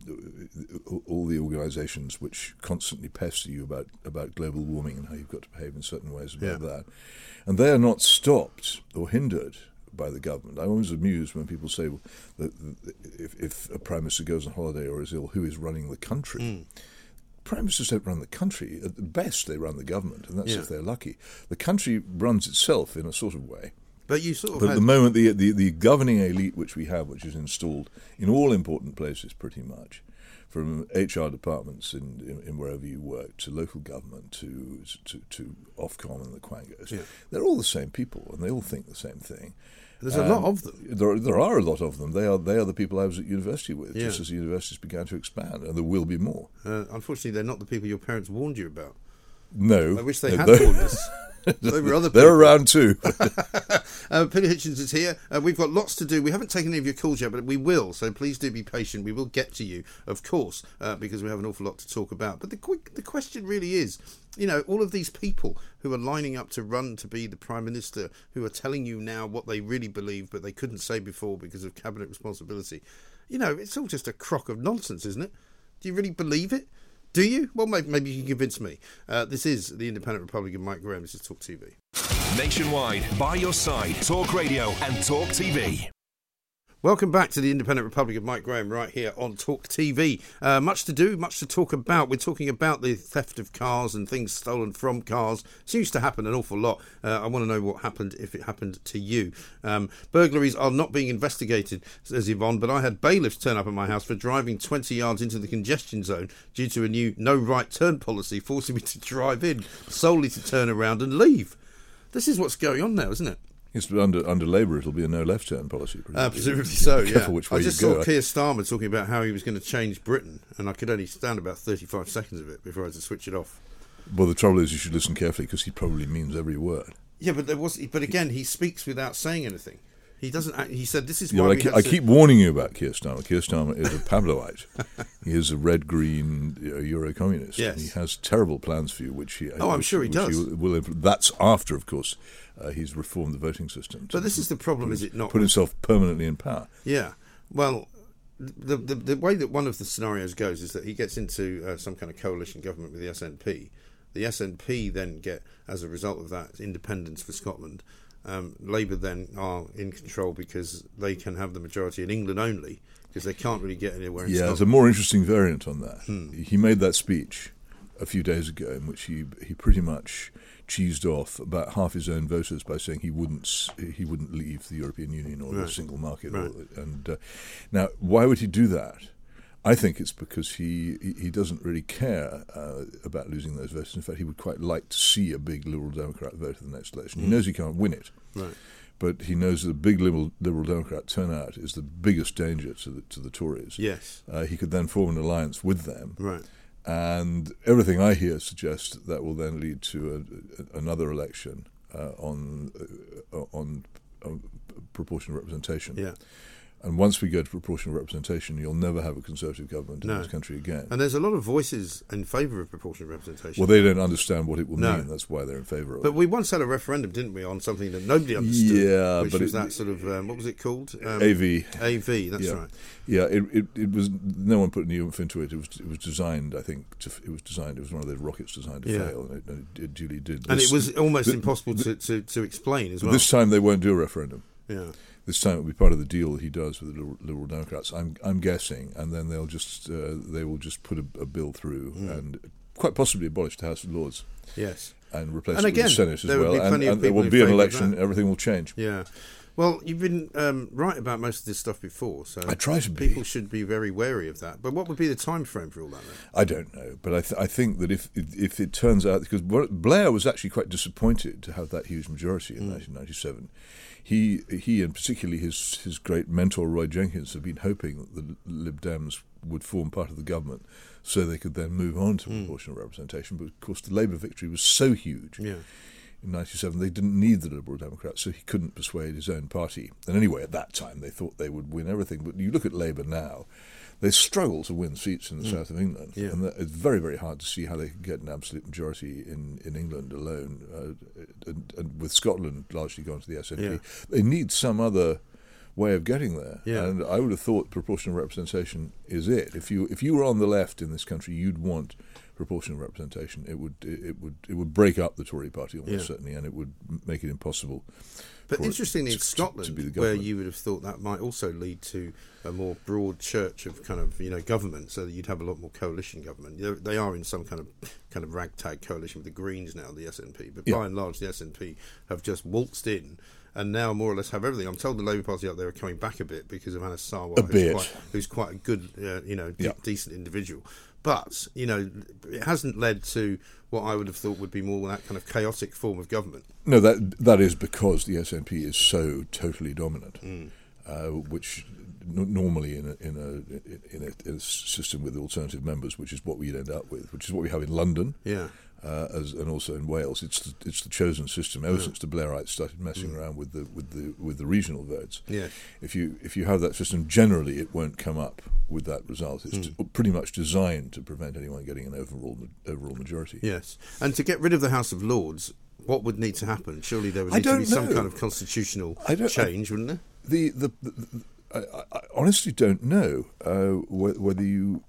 all the organisations which constantly pester you about about global warming and how you've got to behave in certain ways about Yeah. that, and they are not stopped or hindered by the government. I'm always amused when people say well, that that if, if a prime minister goes on holiday or is ill, who is running the country? Hmm. Prime ministers don't run the country. At the best, they run the government, and that's Yeah. if they're lucky. The country runs itself in a sort of way. But you sort of But at the moment, the, the the governing elite which we have, which is installed in all important places, pretty much, from HR departments in, in, in wherever you work to local government to to, to Ofcom and the Quangos, Yeah. they're all the same people, and they all think the same thing. There's a lot of them. There, there are a lot of them. They are they are the people I was at university with. Yeah. Just as the universities began to expand, and there will be more. Uh, unfortunately, they're not the people your parents warned you about. No, I wish they had warned us. They were other They're around too. uh, Peter Hitchens is here. Uh, we've got lots to do. We haven't taken any of your calls yet, but we will. So please do be patient. We will get to you, of course, uh, because we have an awful lot to talk about. But the quick, the question really is, you know, all of these people who are lining up to run to be the prime minister, who are telling you now what they really believe, but they couldn't say before because of cabinet responsibility. You know, it's all just a crock of nonsense, isn't it? Do you really believe it? Do you? Well, maybe, maybe you can convince me. Uh, this is the Independent Republican Mike Graham. This is Talk TV. Nationwide, by your side, Talk Radio and Talk TV. Welcome back to the Independent Republic of Mike Graham right here on Talk TV. Uh, much to do, much to talk about. We're talking about the theft of cars and things stolen from cars. Seems to happen an awful lot. Uh, I want to know what happened if it happened to you. Um, burglaries are not being investigated, says Yvonne, but I had bailiffs turn up at my house for driving 20 yards into the congestion zone due to a new no right turn policy forcing me to drive in solely to turn around and leave. This is what's going on now, isn't it? Yes, but under under Labour, it'll be a no left turn policy. Uh, presumably. presumably so, yeah. Which I just you go. saw Keir Starmer talking about how he was going to change Britain, and I could only stand about 35 seconds of it before I had to switch it off. Well, the trouble is, you should listen carefully because he probably means every word. Yeah, but there was. But again, he speaks without saying anything. He doesn't. Act, he said, "This is Yeah, why but I, keep, I keep warning you about Keir Starmer. Keir Starmer is a Pabloite. he is a red-green uh, Euro-communist. Yes. And he has terrible plans for you, which he. Oh, I'm sure he which does. will, will that's after, of course, uh, he's reformed the voting system. But this is the problem, put is it not? Put himself permanently in power. Yeah. Well, the, the the way that one of the scenarios goes is that he gets into uh, some kind of coalition government with the SNP. The SNP then get, as a result of that, independence for Scotland. Um, Labour then are in control because they can have the majority in England only because they can't really get anywhere in Yeah, there's a more interesting variant on that. Hmm. He made that speech a few days ago in which he he pretty much cheesed off about half his own voters by saying he wouldn't he wouldn't leave the European Union or the single market. Right. Or, and uh, now, why would he do that? I think it's because he, he, he doesn't really care uh, about losing those votes. In fact, he would quite like to see a big Liberal Democrat vote in the next election. He Mm. knows he can't win it. Right. But he knows that a big Liberal, Liberal Democrat turnout is the biggest danger to the, to the Tories. Yes. Uh, he could then form an alliance with them. Right. And everything I hear suggests that, will then lead to a, another election uh, on, uh, on on proportional representation. Yeah. And once we go to proportional representation, you'll never have a conservative government No. in this country again. And there's a lot of voices in favour of proportional representation. well, they don't understand what it will No. mean. That's why they're in favour of But it. But we once had a referendum, didn't we, on something that nobody understood? Yeah, which but was it- that sort of um, what was it called? Um, AV. AV. That's yeah. right. Yeah, it, it, it was no one put any oomph into it. It was it was designed, I think. To, it was designed. It was one of those rockets designed to Yeah. fail, and it, and it, duly did. And it was almost th- impossible th- to, to, to explain as well. This time they won't do a referendum. Yeah. This time it will be part of the deal that he does with the Liberal, Democrats. I'm I'm guessing, and then they'll just uh, they will just put a, a bill through Hmm. and quite possibly abolish the House of Lords. Yes. and replace And it again, with the Senate as well. be and and there will be an election. Everything will change. Yeah. Well, you've been um, right about most of this stuff before, so I try to be. people should be very wary of that. But what would be the time frame for all that? Then? I don't know, but I, th- I think that if if it turns out because Blair was actually quite disappointed to have that huge majority in 1997. He he and particularly his his great mentor Roy Jenkins have been hoping that the Lib Dems would form part of the government, so they could then move on to hmm. proportional representation. But of course, the Labour victory was so huge. Yeah. In '97, they didn't need the Liberal Democrats, so he couldn't persuade his own party. And anyway, at that time, they thought they would win everything. But you look at Labour now; they struggle to win seats in the Mm. south of England, Yeah. and it's very, very hard to see how they can get an absolute majority in, in England alone. Uh, and, and with Scotland largely gone to the SNP, Yeah. they need some other way of getting there. Yeah. And I would have thought proportional representation is it. If you if you were on the left in this country, you'd want proportional representation. It would it would it would break up the Tory party almost Yeah. certainly, and it would make it impossible. But interestingly, to- in Scotland, to be the where you would have thought that might also lead to a more broad church of kind of you know government, so that you'd have a lot more coalition government. They're- in some kind of kind of ragtag coalition with the Greens now, the SNP. But Yeah. by and large, the SNP have just waltzed in. And now more or less have everything. I'm told the Labour Party up there are coming back a bit because of Anas Sarwar, who's. Quite, who's quite a good, uh, you know, de- Yeah. decent individual. But you know, it hasn't led to what I would have thought would be more that kind of chaotic form of government. No, that that is because the SNP is so totally dominant, Mm. uh, which n- normally in a, in a in a, in a system with alternative members, which is what we'd end up with, which is what we have in London, Yeah. Uh, as and also in Wales. It's the, it's the chosen system ever Yeah. since the Blairites started messing Mm. around with the with the with the regional votes. Yeah. If you if you have that system, generally it won't come up with that result. It's Mm. t- pretty much designed to prevent anyone getting an overall overall majority. Yes, and to get rid of the House of Lords, what would need to happen? Surely there would need to be don't some kind of constitutional I change, wouldn't there? The the, the, the I, I- honestly don't know uh, whether you.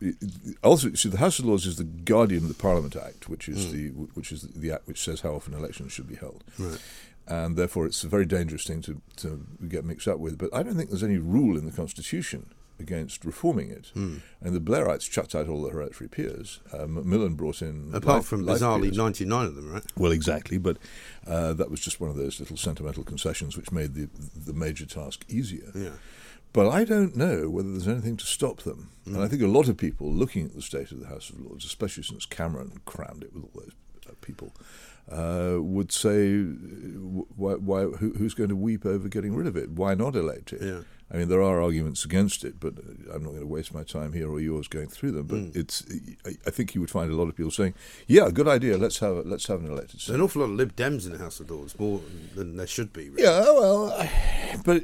Also, see, the House of Lords is the guardian of the Parliament Act, which is Mm. the which is the act which says how often elections should be held, Right. and therefore it's a very dangerous thing to to get mixed up with. But I don't think there's any rule in the Constitution against reforming it. Mm. And the Blairites chucked out all the hereditary peers. Uh, Macmillan brought in Apart life- from life bizarrely peers. 99 of them, right? Well, exactly, but uh, that was just one of those little sentimental concessions which made the the major task easier. Yeah. But I don't know whether there's anything to stop them. And Mm. I think a lot of people looking at the state of the House of Lords, especially since Cameron crammed it with all those people, uh, would say, why, why, who, who's going to weep over getting rid of it? Why not elect it? Yeah. I mean, there are arguments against it, but uh, I'm not going to waste my time here or yours going through them. But Mm. it's, I, think you would find a lot of people saying, "Yeah, good idea. Let's have a, let's have an elected." There's an awful lot of Lib Dems in the House of Lords, more than there should be. Really. Yeah, well, I- but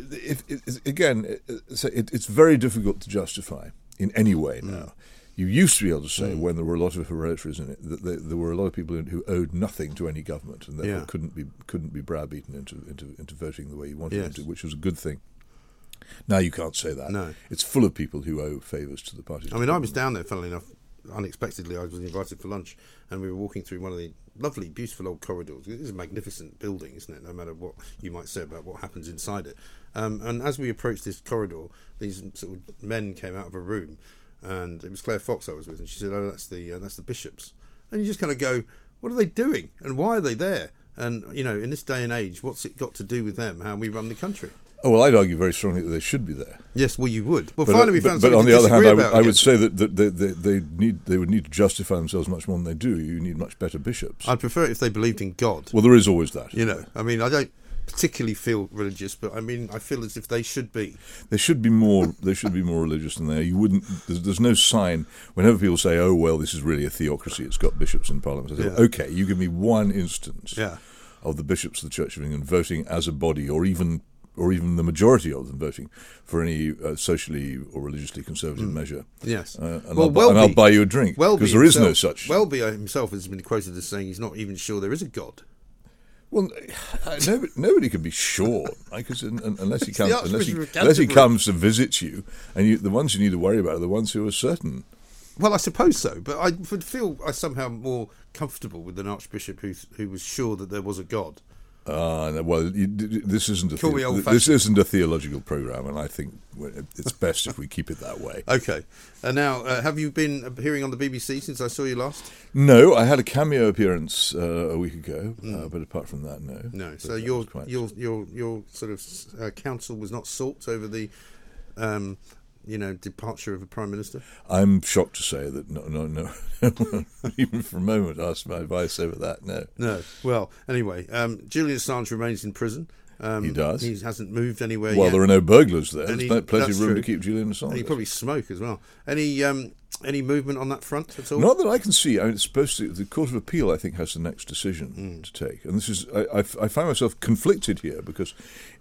again, it, so it, it's very difficult to justify in any way now. You used to be able to say, Mm. when there were a lot of hereditaries in it, that there, there were a lot of people who owed nothing to any government and therefore Yeah. couldn't be couldn't be browbeaten into, into into voting the way you wanted them to, which was a good thing. Now you can't say that. No. it's full of people who owe favours to the party. I mean, I was down there, funnily enough, unexpectedly. I was invited for lunch, and we were walking through one of the lovely, beautiful old corridors. It is a magnificent building, isn't it? No matter what you might say about what happens inside it. Um, and as we approached this corridor, these sort of men came out of a room, and it was Claire Fox I was with, and she said, "Oh, that's the uh, that's the bishops." And you just kind of go, "What are they doing? And why are they there?" And you know, in this day and age, what's it got to do with them? How we run the country? Oh well, I'd argue very strongly that they should be there. Yes, well, you would. Well, but, finally, we but, found but something on to the other hand, I would, I would say that, that they, they, they need they would need to justify themselves much more than they do. You need much better bishops. I'd prefer it if they believed in God. well, there is always that. You know, I mean, I don't particularly feel religious, but I mean, I feel as if they should be. They should be more. They should be more religious than they are. You wouldn't. There's, there's no sign. Whenever people say, "Oh well, this is really a theocracy. It's got bishops in parliament," I say, Yeah. "Okay, you give me one instance Yeah. of the bishops of the Church of England voting as a body, or even." Or even the majority of them voting for any uh, socially or religiously conservative measure. Yes. uh, and, Well, I'll, bu- and I'll buy you a drink Welby because there is no himself- such. Welby himself has been quoted as saying he's not even sure there is a God. Well, uh, nobody, nobody can be sure, because un, un, unless he comes, unless he, unless he comes to visit you, and you, the ones you need to worry about are the ones who are certain. Well, I suppose so, but I would feel I somehow more comfortable with an archbishop who who was sure that there was a God. Uh, well, you, this isn't a the- this isn't a theological program, and I think it's best if we keep it that way. Okay. And now, uh, have you been appearing on the BBC since I saw you last? No, I had a cameo appearance uh, a week ago, uh, but apart from that, no. Mm. No. But So your your your your sort of uh, counsel was not sought over the, um, you know, departure of a prime minister. I'm shocked to say that no, no, no, even for a moment asked my advice over that. No, No. Well, anyway, um, Julian Assange remains in prison. Um, He does. He hasn't moved anywhere well, yet. there are no burglars there. And There's he- plenty of room true. to keep Julian And Assange. he probably smoke as well. Any um, any movement on that front at all? Not that I can see. I mean, it's supposed to. The Court of Appeal, I think, has the next decision Hmm. to take, and this is. I, I, I find myself conflicted here because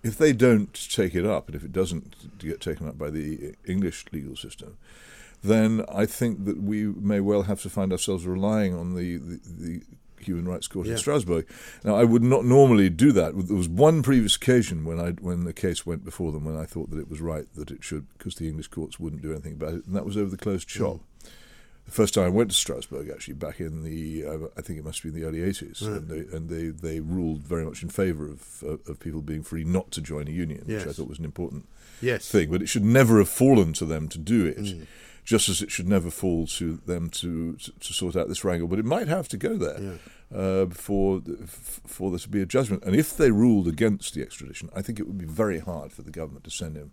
if they don't take it up, and if it doesn't get taken up by the English legal system, then I think that we may well have to find ourselves relying on the the, the Human Rights Court Yeah. in Strasbourg. Now, I would not normally do that. There was one previous occasion when I when the case went before them when I thought that it was right that it should because the English courts wouldn't do anything about it, and that was over the closed shop. The first time I went to Strasbourg, actually, back in the, uh, I think it must be in the early 80s, Right. and, they, and they, they ruled very much in favour of, uh, of people being free not to join a union, which I thought was an important Yes. thing. But it should never have fallen to them to do it, Mm. Just as it should never fall to them to, to, to sort out this wrangle. But it might have to go there uh, before, f- for there to be a judgment. And if they ruled against the extradition, I think it would be very hard for the government to send him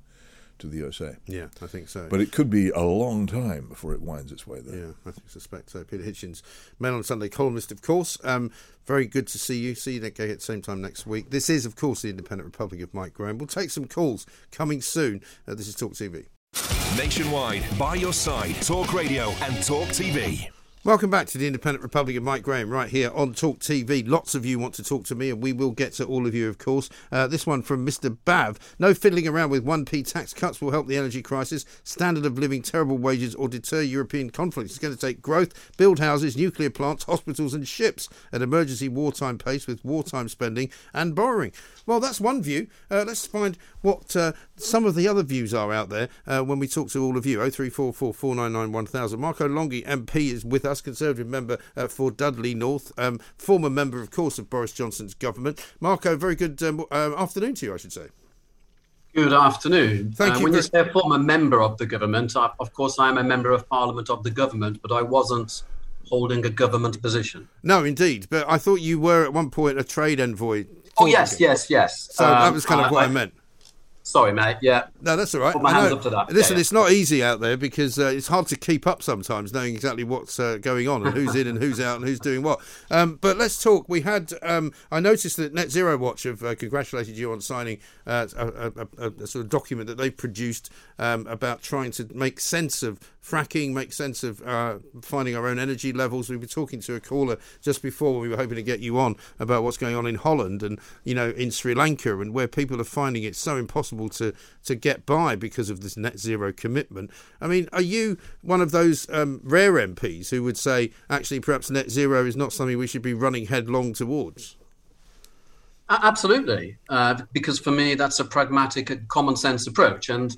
to the USA. Yeah, I think so. But it could be a long time before it winds its way there. Yeah, I suspect so. Peter Hitchens, Mail on Sunday columnist, of course. Um, very good to see you. See you again at the same time next week. This is, of course, the Independent Republic of Mike Graham. We'll take some calls coming soon. Uh, this is Talk TV. Nationwide, by your side, Talk Radio and Talk TV. Welcome back to the Independent Republic of Mike Graham, right here on Talk TV. Lots of you want to talk to me, and we will get to all of you, of course. Uh, this one from Mr. Bav. No fiddling around with 1p tax cuts will help the energy crisis, standard of living, terrible wages, or deter European conflict. It's going to take growth, build houses, nuclear plants, hospitals, and ships at emergency wartime pace with wartime spending and borrowing. Well, that's one view. Uh, let's find what uh, some of the other views are out there uh, when we talk to all of you. 0344 499 1000. Marco Longhi MP is with us, Conservative member uh, for Dudley North, um, former member, of course, of Boris Johnson's government. Marco, very good um, uh, afternoon to you, I should say. Good afternoon. Thank Uh, you When you say former member of the government, I, of course I am a member of parliament of the government, but I wasn't holding a government position. No, indeed. But I thought you were at one point a trade envoy. Oh yes, yes, yes. So that Um, was kind of what I meant. Sorry, mate. Yeah. No, that's all right. Put my hands up to that. Listen, Yeah, yeah. it's not easy out there because uh, it's hard to keep up sometimes, knowing exactly what's uh, going on and who's in and who's out and who's doing what. Um, but let's talk. We had. Um, I noticed that Net Zero Watch have uh, congratulated you on signing uh, a, a, a, a sort of document that they've produced um, about trying to make sense of fracking, make sense of uh, finding our own energy levels. We were talking to a caller just before we were hoping to get you on about what's going on in Holland and you know in Sri Lanka and where people are finding it so impossible to to get by because of this net zero commitment. I mean, are you one of those um, rare MPs who would say actually perhaps net zero is not something we should be running headlong towards? Absolutely, uh, because for me that's a pragmatic, and common sense approach. And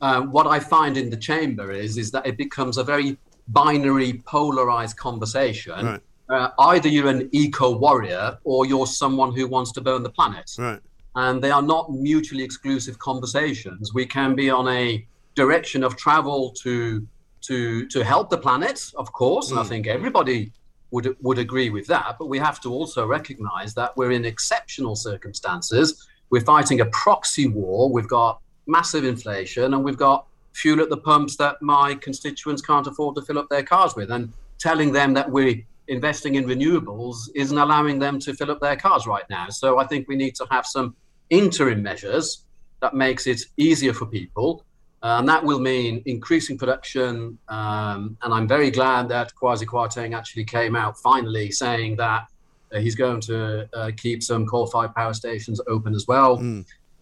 uh, what I find in the chamber is is that it becomes a very binary, polarized conversation. Right. Uh, either you're an eco warrior or you're someone who wants to burn the planet. Right. And they are not mutually exclusive conversations. We can be on a direction of travel to to to help the planet, of course, and I Mm. think everybody would would agree with that. But we have to also recognise that we're in exceptional circumstances. We're fighting a proxy war. We've got massive inflation, and we've got fuel at the pumps that my constituents can't afford to fill up their cars with. And telling them that we're investing in renewables isn't allowing them to fill up their cars right now. So I think we need to have some interim measures that makes it easier for people. Uh, and that will mean increasing production. Um, and I'm very glad that Kwasi Kwarteng actually came out finally saying that uh, he's going to uh, keep some coal-fired power stations open as well.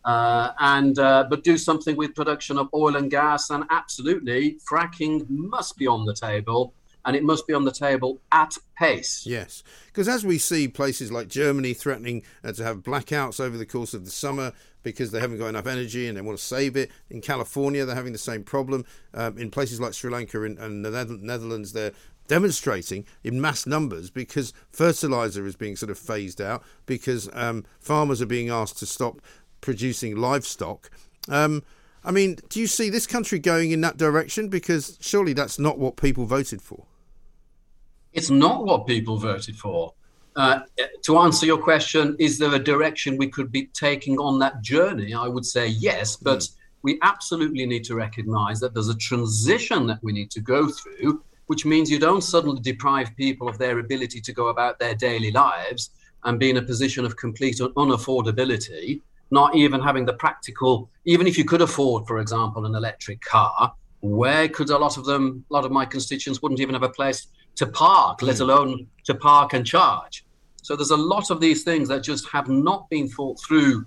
Uh, and uh, but do something with production of oil and gas. And absolutely, fracking must be on the table, and it must be on the table at pace. Yes, because as we see places like Germany threatening uh, to have blackouts over the course of the summer because they haven't got enough energy and they want to save it. In California, they're having the same problem. Um, in places like Sri Lanka and, and the Netherlands, they're demonstrating in mass numbers because fertilizer is being sort of phased out, because um, farmers are being asked to stop producing livestock. Um, I mean, do you see this country going in that direction? Because surely that's not what people voted for. It's not what people voted for. Uh, to answer your question, is there a direction we could be taking on that journey? I would say yes, but mm. we absolutely need to recognize that there's a transition that we need to go through, which means you don't suddenly deprive people of their ability to go about their daily lives and be in a position of complete unaffordability, not even having the practical, even if you could afford, for example, an electric car, where could a lot of them, a lot of my constituents wouldn't even have a place to park, let hmm. alone to park and charge. So there's a lot of these things that just have not been thought through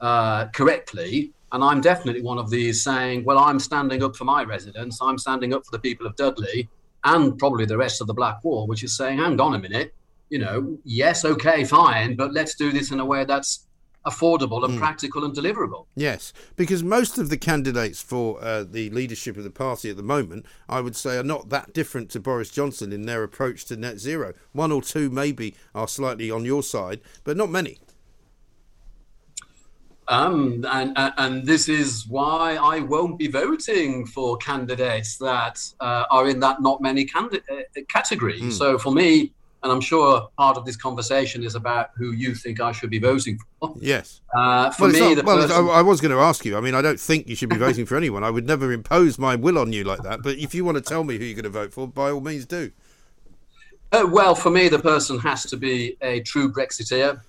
uh, correctly. And I'm definitely one of these saying, well, I'm standing up for my residents. I'm standing up for the people of Dudley and probably the rest of the Black Wall, which is saying, hang on a minute, you know, yes, okay, fine, but let's do this in a way that's affordable and mm. practical and deliverable. Yes, because most of the candidates for uh, the leadership of the party at the moment, I would say, are not that different to Boris Johnson in their approach to net zero. One or two maybe are slightly on your side, but not many. Um, and, and this is why I won't be voting for candidates that uh, are in that not many candidate uh, category. Mm. So for me, and I'm sure part of this conversation is about who you think I should be voting for. Yes. Uh, for well, me, not, well person... I, was going to ask you. I mean, I don't think you should be voting for anyone. I would never impose my will on you like that. But if you want to tell me who you're going to vote for, by all means do. Uh, well, for me, the person has to be a true Brexiteer.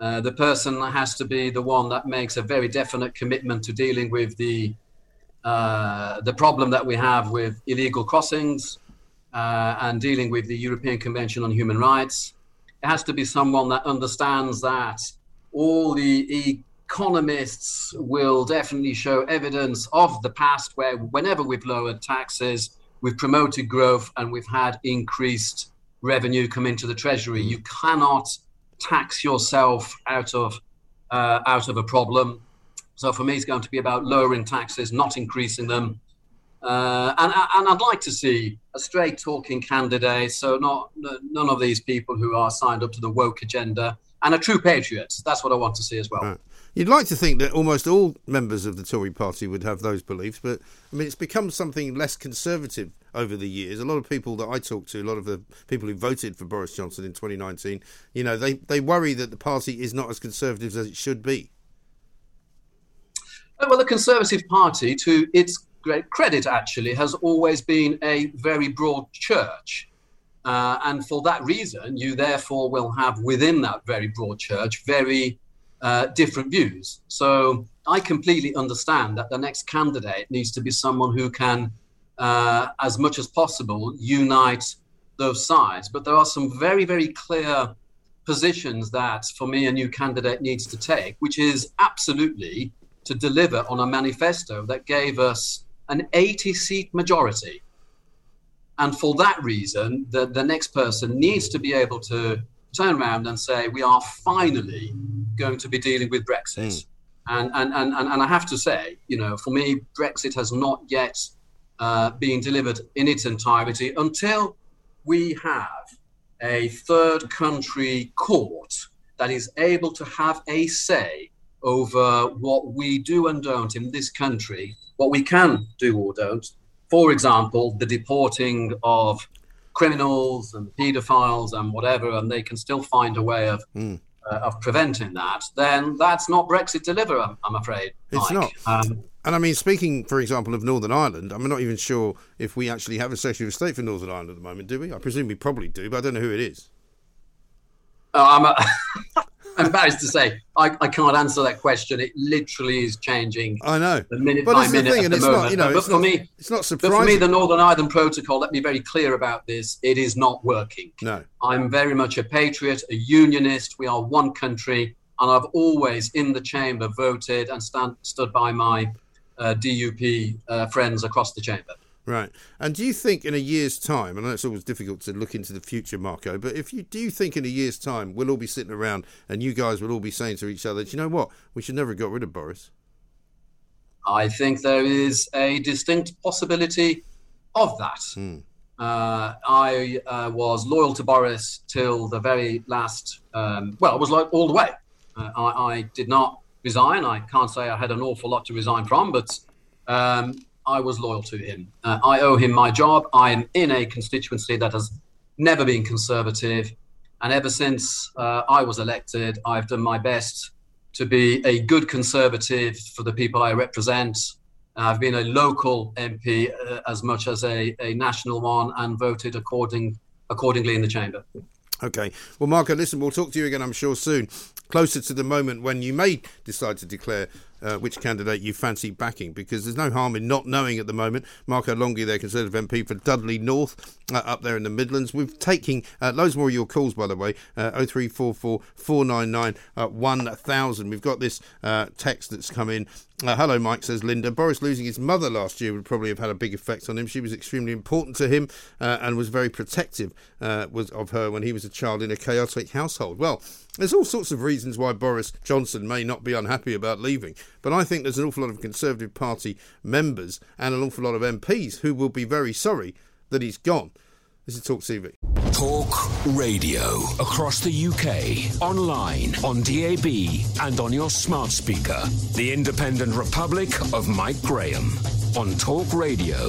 Uh, the person has to be the one that makes a very definite commitment to dealing with the uh, the problem that we have with illegal crossings, uh, and dealing with the European Convention on Human Rights. It has to be someone that understands that all the economists will definitely show evidence of the past where whenever we've lowered taxes, we've promoted growth and we've had increased revenue come into the treasury. You cannot tax yourself out of uh, out of a problem. So for me, it's going to be about lowering taxes, not increasing them. Uh, and, and I'd like to see a straight talking candidate, so not none of these people who are signed up to the woke agenda, and a true patriot. That's what I want to see as well. Right. You'd like to think that almost all members of the Tory party would have those beliefs, but I mean, it's become something less conservative over the years. A lot of people that I talk to, a lot of the people who voted for Boris Johnson in 2019, you know, they, they worry that the party is not as conservative as it should be. Well, the Conservative Party, to its great credit, actually, has always been a very broad church. Uh, and for that reason, you therefore will have within that very broad church very uh, different views. So I completely understand that the next candidate needs to be someone who can, uh, as much as possible, unite those sides. But there are some very, very clear positions that, for me, a new candidate needs to take, which is absolutely to deliver on a manifesto that gave us an 80 seat majority. And for that reason, the, the next person needs to be able to turn around and say, we are finally going to be dealing with Brexit. Mm. And, and, and, and I have to say, you know, for me, Brexit has not yet uh, been delivered in its entirety until we have a third country court that is able to have a say over what we do and don't in this country what we can do or don't. For example, the deporting of criminals and paedophiles and whatever, and they can still find a way of mm. uh, of preventing that. Then that's not Brexit deliver. I'm, I'm afraid. It's Mike. not. Um, and I mean, speaking, for example, of Northern Ireland, I'm not even sure if we actually have a Secretary of State for Northern Ireland at the moment, do we? I presume we probably do, but I don't know who it is. Oh, I'm a embarrassed to say I, I can't answer that question. It literally is changing. I know. The minute but by minute at the moment. Not, you know, but for not, me, it's not surprising. But for me, the Northern Ireland Protocol. Let me be very clear about this. It is not working. No. I'm very much a patriot, a unionist. We are one country, and I've always in the chamber voted and stand, stood by my uh, DUP uh, friends across the chamber. Right. And do you think in a year's time, I know it's always difficult to look into the future, Marco, but if you do you think in a year's time we'll all be sitting around and you guys will all be saying to each other, do you know what? We should never have got rid of Boris. I think there is a distinct possibility of that. Hmm. Uh, I uh, was loyal to Boris till the very last. Um, well, I was like all the way. Uh, I, I, did not resign. I can't say I had an awful lot to resign from, but um, I was loyal to him. Uh, I owe him my job. I am in a constituency that has never been conservative, and ever since uh, I was elected, I've done my best to be a good conservative for the people I represent. I've been a local MP uh, as much as a, a national one and voted according accordingly in the chamber. Okay. Well, Marco, listen, we'll talk to you again, I'm sure, soon, closer to the moment when you may decide to declare uh, which candidate you fancy backing, because there's no harm in not knowing at the moment. Marco Longhi, their Conservative MP for Dudley North, uh, up there in the Midlands. We're taking uh, loads more of your calls, by the way. Uh, 0344 499 uh, 1000. We've got this uh, text that's come in. Uh, hello, Mike, says Linda. Boris losing his mother last year would probably have had a big effect on him. She was extremely important to him and was very protective was of her when he was a child in a chaotic household. Well, there's all sorts of reasons why Boris Johnson may not be unhappy about leaving, but I think there's an awful lot of Conservative Party members and an awful lot of MPs who will be very sorry that he's gone. This is Talk TV. Talk Radio across the UK, online, on DAB, and on your smart speaker. The Independent Republic of Mike Graham on Talk Radio.